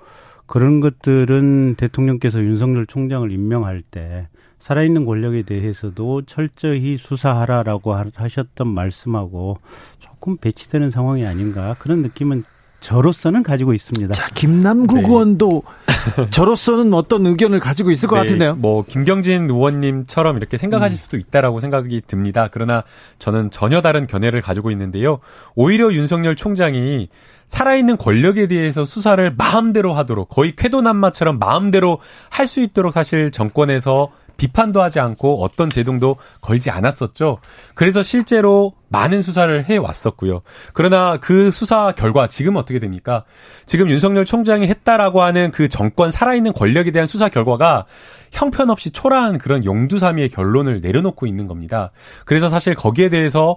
[SPEAKER 5] 그런 것들은 대통령께서 윤석열 총장을 임명할 때 살아있는 권력에 대해서도 철저히 수사하라라고 하셨던 말씀하고 조금 배치되는 상황이 아닌가 그런 느낌은 저로서는 가지고 있습니다.
[SPEAKER 1] 자, 김남국 네. 의원도 저로서는 어떤 의견을 가지고 있을 것 네, 같은데요.
[SPEAKER 6] 뭐 김경진 의원님처럼 이렇게 생각하실 음. 수도 있다라고 생각이 듭니다. 그러나 저는 전혀 다른 견해를 가지고 있는데요. 오히려 윤석열 총장이 살아있는 권력에 대해서 수사를 마음대로 하도록 거의 쾌도난마처럼 마음대로 할 수 있도록 사실 정권에서 비판도 하지 않고 어떤 제동도 걸지 않았었죠. 그래서 실제로 많은 수사를 해 왔었고요. 그러나 그 수사 결과 지금 어떻게 됩니까? 지금 윤석열 총장이 했다라고 하는 그 정권 살아있는 권력에 대한 수사 결과가 형편없이 초라한 그런 용두사미의 결론을 내려놓고 있는 겁니다. 그래서 사실 거기에 대해서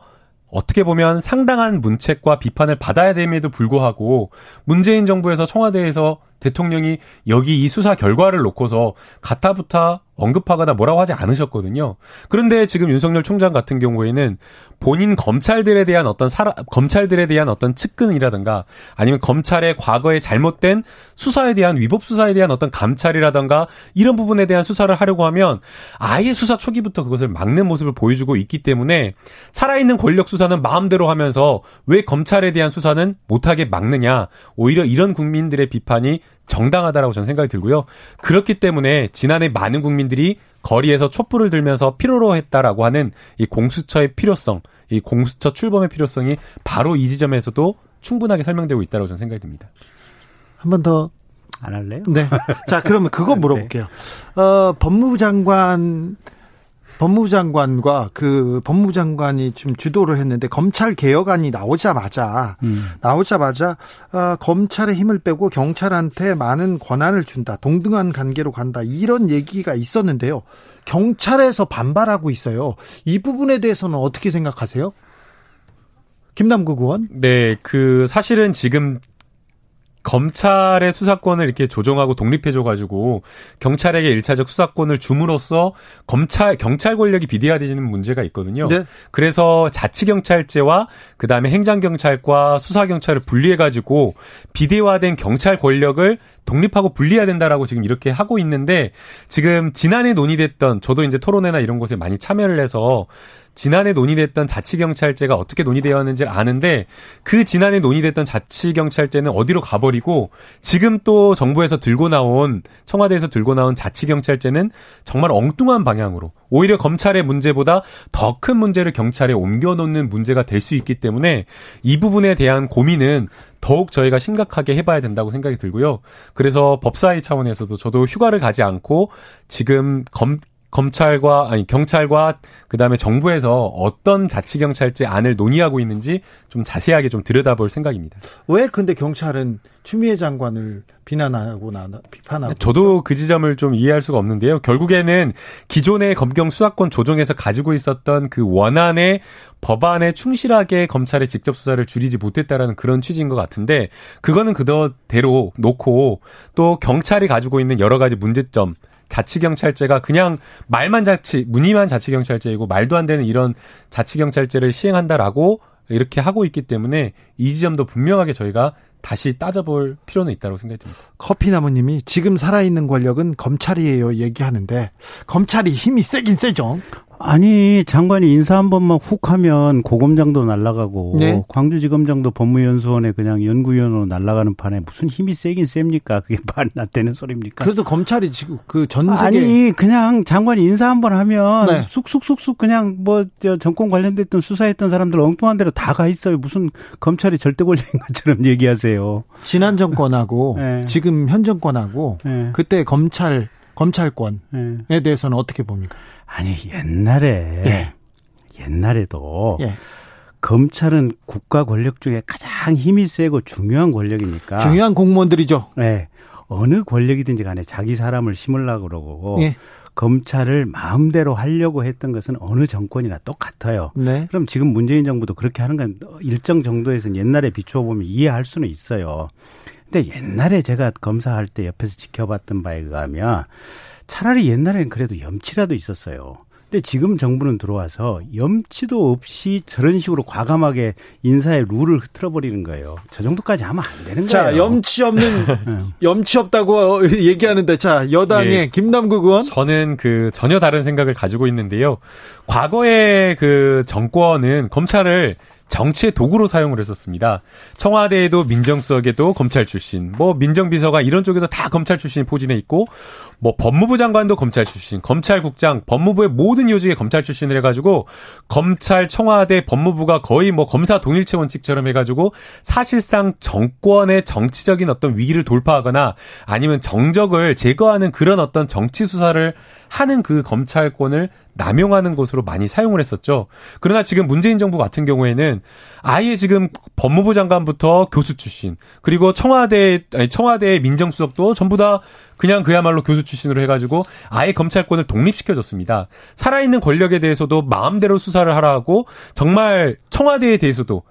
[SPEAKER 6] 어떻게 보면 상당한 문책과 비판을 받아야 됨에도 불구하고 문재인 정부에서 청와대에서 대통령이 여기 이 수사 결과를 놓고서 가타부타 언급하거나 뭐라고 하지 않으셨거든요. 그런데 지금 윤석열 총장 같은 경우에는 본인 검찰들에 대한 어떤 사람, 검찰들에 대한 어떤 측근이라든가 아니면 검찰의 과거에 잘못된 수사에 대한 위법 수사에 대한 어떤 감찰이라든가 이런 부분에 대한 수사를 하려고 하면 아예 수사 초기부터 그것을 막는 모습을 보여주고 있기 때문에 살아있는 권력 수사는 마음대로 하면서 왜 검찰에 대한 수사는 못하게 막느냐 오히려 이런 국민들의 비판이 정당하다라고 저는 생각이 들고요. 그렇기 때문에 지난해 많은 국민들이 거리에서 촛불을 들면서 필요로 했다라고 하는 이 공수처의 필요성, 이 공수처 출범의 필요성이 바로 이 지점에서도 충분하게 설명되고 있다고 저는 생각이 듭니다.
[SPEAKER 1] 한 번 더
[SPEAKER 5] 안 할래요?
[SPEAKER 1] 네. 자, 그러면 그거 네. 물어볼게요. 네. 어, 법무부 장관 법무부 장관과 그 법무부 장관이 지금 주도를 했는데 검찰 개혁안이 나오자마자 음. 나오자마자 어, 검찰의 힘을 빼고 경찰한테 많은 권한을 준다. 동등한 관계로 간다. 이런 얘기가 있었는데요. 경찰에서 반발하고 있어요. 이 부분에 대해서는 어떻게 생각하세요? 김남국 의원?
[SPEAKER 6] 네, 그 사실은 지금 검찰의 수사권을 이렇게 조정하고 독립해줘가지고 경찰에게 일차적 수사권을 줌으로써 검찰 경찰 권력이 비대화되는 문제가 있거든요. 네. 그래서 자치 경찰제와 그 다음에 행정 경찰과 수사 경찰을 분리해가지고 비대화된 경찰 권력을 독립하고 분리해야 된다라고 지금 이렇게 하고 있는데 지금 지난해 논의됐던 저도 이제 토론회나 이런 곳에 많이 참여를 해서 지난해 논의됐던 자치경찰제가 어떻게 논의되었는지 아는데 그 지난해 논의됐던 자치경찰제는 어디로 가버리고 지금 또 정부에서 들고 나온 청와대에서 들고 나온 자치경찰제는 정말 엉뚱한 방향으로 오히려 검찰의 문제보다 더 큰 문제를 경찰에 옮겨놓는 문제가 될 수 있기 때문에 이 부분에 대한 고민은 더욱 저희가 심각하게 해봐야 된다고 생각이 들고요. 그래서 법사위 차원에서도 저도 휴가를 가지 않고 지금 검 검찰과 아니 경찰과 그다음에 정부에서 어떤 자치 경찰제 안을 논의하고 있는지 좀 자세하게 좀 들여다볼 생각입니다.
[SPEAKER 1] 왜 근데 경찰은 추미애 장관을 비난하고 나 비판하고
[SPEAKER 6] 저도 그 지점을 좀 이해할 수가 없는데요. 결국에는 기존의 검경 수사권 조정에서 가지고 있었던 그 원안의 법안에 충실하게 검찰의 직접 수사를 줄이지 못했다라는 그런 취지인 것 같은데 그거는 그대로 놓고 또 경찰이 가지고 있는 여러 가지 문제점 자치경찰제가 그냥 말만 자치, 무늬만 자치경찰제이고 말도 안 되는 이런 자치경찰제를 시행한다라고 이렇게 하고 있기 때문에 이 지점도 분명하게 저희가 다시 따져볼 필요는 있다고 생각이 듭니다.
[SPEAKER 1] 커피나무님이 지금 살아있는 권력은 검찰이에요 얘기하는데 검찰이 힘이 세긴 세죠.
[SPEAKER 5] 아니 장관이 인사 한 번만 훅 하면 고검장도 날라가고 네? 광주지검장도 법무연수원에 그냥 연구위원으로 날라가는 판에 무슨 힘이 세긴 셉니까? 그게 말이 안 되는 소리입니까?
[SPEAKER 1] 그래도 검찰이 지금 그 전 세계
[SPEAKER 5] 아니 그냥 장관이 인사 한 번 하면 네. 쑥쑥쑥쑥 그냥 뭐저 정권 관련됐던 수사했던 사람들 엉뚱한 대로 다 가 있어요. 무슨 검찰이 절대 권력인 것처럼 얘기하세요.
[SPEAKER 1] 지난 정권하고 네. 지금 현 정권하고 네. 그때 검찰 검찰권에 네. 대해서는 어떻게 봅니까?
[SPEAKER 5] 아니 옛날에 예. 옛날에도 예. 검찰은 국가 권력 중에 가장 힘이 세고 중요한 권력이니까
[SPEAKER 1] 중요한 공무원들이죠.
[SPEAKER 5] 네. 어느 권력이든지 간에 자기 사람을 심으려고 그러고 예. 검찰을 마음대로 하려고 했던 것은 어느 정권이나 똑같아요. 네. 그럼 지금 문재인 정부도 그렇게 하는 건 일정 정도에서는 옛날에 비추어 보면 이해할 수는 있어요. 근데 옛날에 제가 검사할 때 옆에서 지켜봤던 바에 의하면 차라리 옛날에는 그래도 염치라도 있었어요. 근데 지금 정부는 들어와서 염치도 없이 저런 식으로 과감하게 인사의 룰을 흐트러버리는 거예요. 저 정도까지 하면 안 되는
[SPEAKER 1] 자,
[SPEAKER 5] 거예요.
[SPEAKER 1] 자, 염치 없는 네. 염치 없다고 얘기하는데 자, 여당의 예. 김남국 의원
[SPEAKER 6] 저는 그 전혀 다른 생각을 가지고 있는데요. 과거의 그 정권은 검찰을 정치의 도구로 사용을 했었습니다. 청와대에도 민정수석에도 검찰 출신, 뭐 민정비서가 이런 쪽에도 다 검찰 출신이 포진해 있고, 뭐 법무부 장관도 검찰 출신, 검찰국장, 법무부의 모든 요직에 검찰 출신을 해가지고 검찰, 청와대, 법무부가 거의 뭐 검사 동일체 원칙처럼 해가지고 사실상 정권의 정치적인 어떤 위기를 돌파하거나 아니면 정적을 제거하는 그런 어떤 정치 수사를 하는 그 검찰권을 남용하는 것으로 많이 사용을 했었죠. 그러나 지금 문재인 정부 같은 경우에는 아예 지금 법무부 장관부터 교수 출신 그리고 청와대 청와대 민정수석도 전부 다 그냥 그야말로 교수 출신으로 해가지고 아예 검찰권을 독립시켜줬습니다. 살아있는 권력에 대해서도 마음대로 수사를 하라 하고 정말 청와대에 대해서도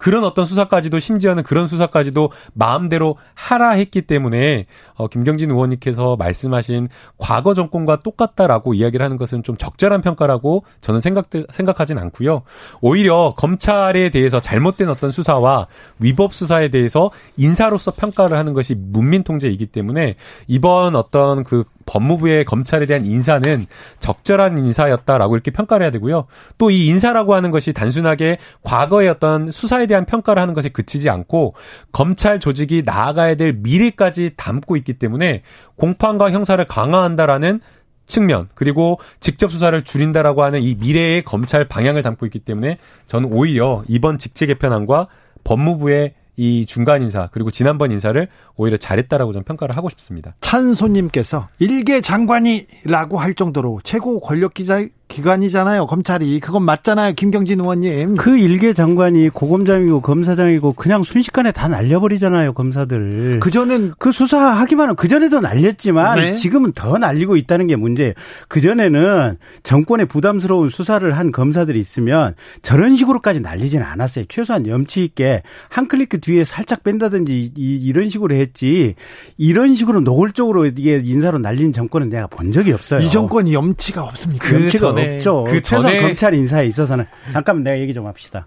[SPEAKER 6] 그런 어떤 수사까지도 심지어는 그런 수사까지도 마음대로 하라 했기 때문에 어, 김경진 의원님께서 말씀하신 과거 정권과 똑같다라고 이야기를 하는 것은 좀 적절한 평가라고 저는 생각 생각하진 않고요. 오히려 검찰에 대해서 잘못된 어떤 수사와 위법 수사에 대해서 인사로서 평가를 하는 것이 문민 통제이기 때문에 이번 어떤 그 법무부의 검찰에 대한 인사는 적절한 인사였다라고 이렇게 평가를 해야 되고요. 또 이 인사라고 하는 것이 단순하게 과거의 어떤 수사에 대한 평가를 하는 것에 그치지 않고 검찰 조직이 나아가야 될 미래까지 담고 있기 때문에 공판과 형사를 강화한다라는 측면 그리고 직접 수사를 줄인다라고 하는 이 미래의 검찰 방향을 담고 있기 때문에 저는 오히려 이번 직책 개편안과 법무부의 이 중간 인사 그리고 지난번 인사를 오히려 잘했다라고 좀 평가를 하고 싶습니다.
[SPEAKER 1] 찬소님께서 일개 장관이라고 할 정도로 최고 권력 기자 기관이잖아요. 검찰이 그건 맞잖아요. 김경진 의원님.
[SPEAKER 5] 그 일개 장관이 고검장이고 검사장이고 그냥 순식간에 다 날려버리잖아요. 검사들.
[SPEAKER 1] 그전엔
[SPEAKER 5] 그 수사하기만 하면 그전에도 날렸지만 네. 지금은 더 날리고 있다는 게 문제예요. 그전에는 정권에 부담스러운 수사를 한 검사들이 있으면 저런 식으로까지 날리지는 않았어요. 최소한 염치 있게 한 클릭 뒤에 살짝 뺀다든지 이, 런 식으로 했지 이런 식으로 노골적으로 이게 인사로 날린 정권은 내가 본 적이 없어요.
[SPEAKER 1] 이 정권이 염치가 없습니까?
[SPEAKER 5] 그 염치가 없죠. 그 최소한 검찰 인사에 있어서는 잠깐만 내가 얘기 좀 합시다.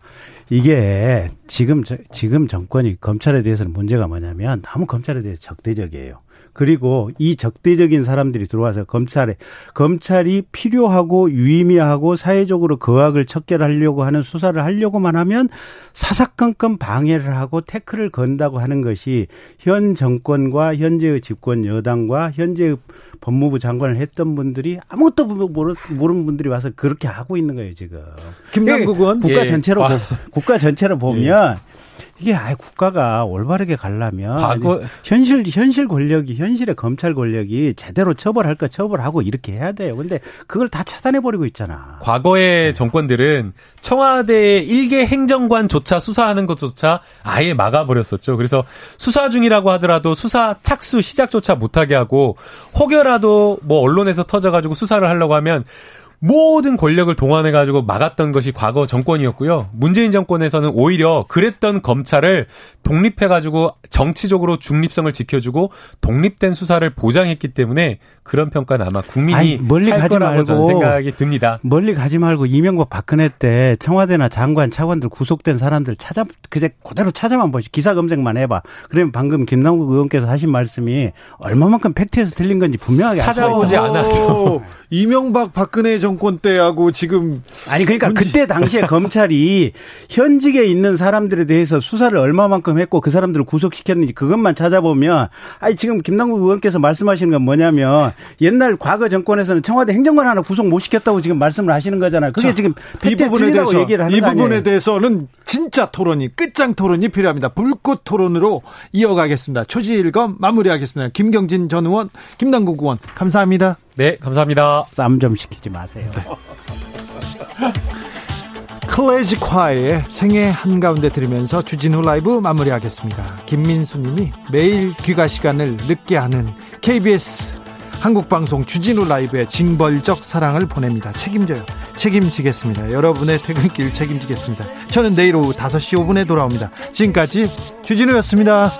[SPEAKER 5] 이게 지금 지금 정권이 검찰에 대해서는 문제가 뭐냐면 너무 검찰에 대해서 적대적이에요. 그리고 이 적대적인 사람들이 들어와서 검찰에 검찰이 필요하고 유의미하고 사회적으로 거악을 척결하려고 하는 수사를 하려고만 하면 사사건건 방해를 하고 태클을 건다고 하는 것이 현 정권과 현재의 집권 여당과 현재의 법무부 장관을 했던 분들이 아무것도 모르는 분들이 와서 그렇게 하고 있는 거예요 지금.
[SPEAKER 1] 김남국 의원
[SPEAKER 5] 국가 예. 전체로 아. 국가 전체로 보면. 예. 이게 아예 국가가 올바르게 가려면 과거 현실 현실 권력이 현실의 검찰 권력이 제대로 처벌할 거 처벌하고 이렇게 해야 돼요. 근데 그걸 다 차단해 버리고 있잖아.
[SPEAKER 6] 과거의 네. 정권들은 청와대의 일개 행정관조차 수사하는 것조차 아예 막아 버렸었죠. 그래서 수사 중이라고 하더라도 수사 착수 시작조차 못하게 하고 혹여라도 뭐 언론에서 터져 가지고 수사를 하려고 하면 모든 권력을 동원해 가지고 막았던 것이 과거 정권이었고요. 문재인 정권에서는 오히려 그랬던 검찰을 독립해 가지고 정치적으로 중립성을 지켜주고 독립된 수사를 보장했기 때문에 그런 평가는 아마 국민이 아니, 멀리 가지 말고 생각이 듭니다.
[SPEAKER 5] 멀리 가지 말고 이명박 박근혜 때 청와대나 장관 차관들 구속된 사람들 찾아 그제 그대로 찾아만 보시 기사 검색만 해봐. 그러면 방금 김남국 의원께서 하신 말씀이 얼마만큼 팩트에서 틀린 건지 분명하게
[SPEAKER 6] 찾아오지 않았어.
[SPEAKER 1] 이명박 박근혜 정권 때하고 지금
[SPEAKER 5] 아니 그러니까 문제... 그때 당시에 검찰이 현직에 있는 사람들에 대해서 수사를 얼마만큼 했고 그 사람들을 구속시켰는지 그것만 찾아보면 아니 지금 김남국 의원께서 말씀하시는 건 뭐냐면 옛날 과거 정권에서는 청와대 행정관 하나 구속 못 시켰다고 지금 말씀을 하시는 거잖아요. 그게 자, 지금 이 부분에 대해서 얘기를 하는
[SPEAKER 1] 이 부분에 대해서는 진짜 토론이 끝장 토론이 필요합니다. 불꽃 토론으로 이어가겠습니다. 초지일검 마무리하겠습니다. 김경진 전 의원, 김남국 의원 감사합니다.
[SPEAKER 6] 네, 감사합니다.
[SPEAKER 5] 쌈 좀 시키지 마세요. 네.
[SPEAKER 1] 클래식 화의 생애 한가운데 들으면서 주진우 라이브 마무리하겠습니다. 김민수 님이 매일 귀가 시간을 늦게 하는 KBS 한국방송 주진우 라이브의 징벌적 사랑을 보냅니다. 책임져요. 책임지겠습니다. 여러분의 퇴근길 책임지겠습니다. 저는 내일 오후 5시 5분에 돌아옵니다. 지금까지 주진우였습니다.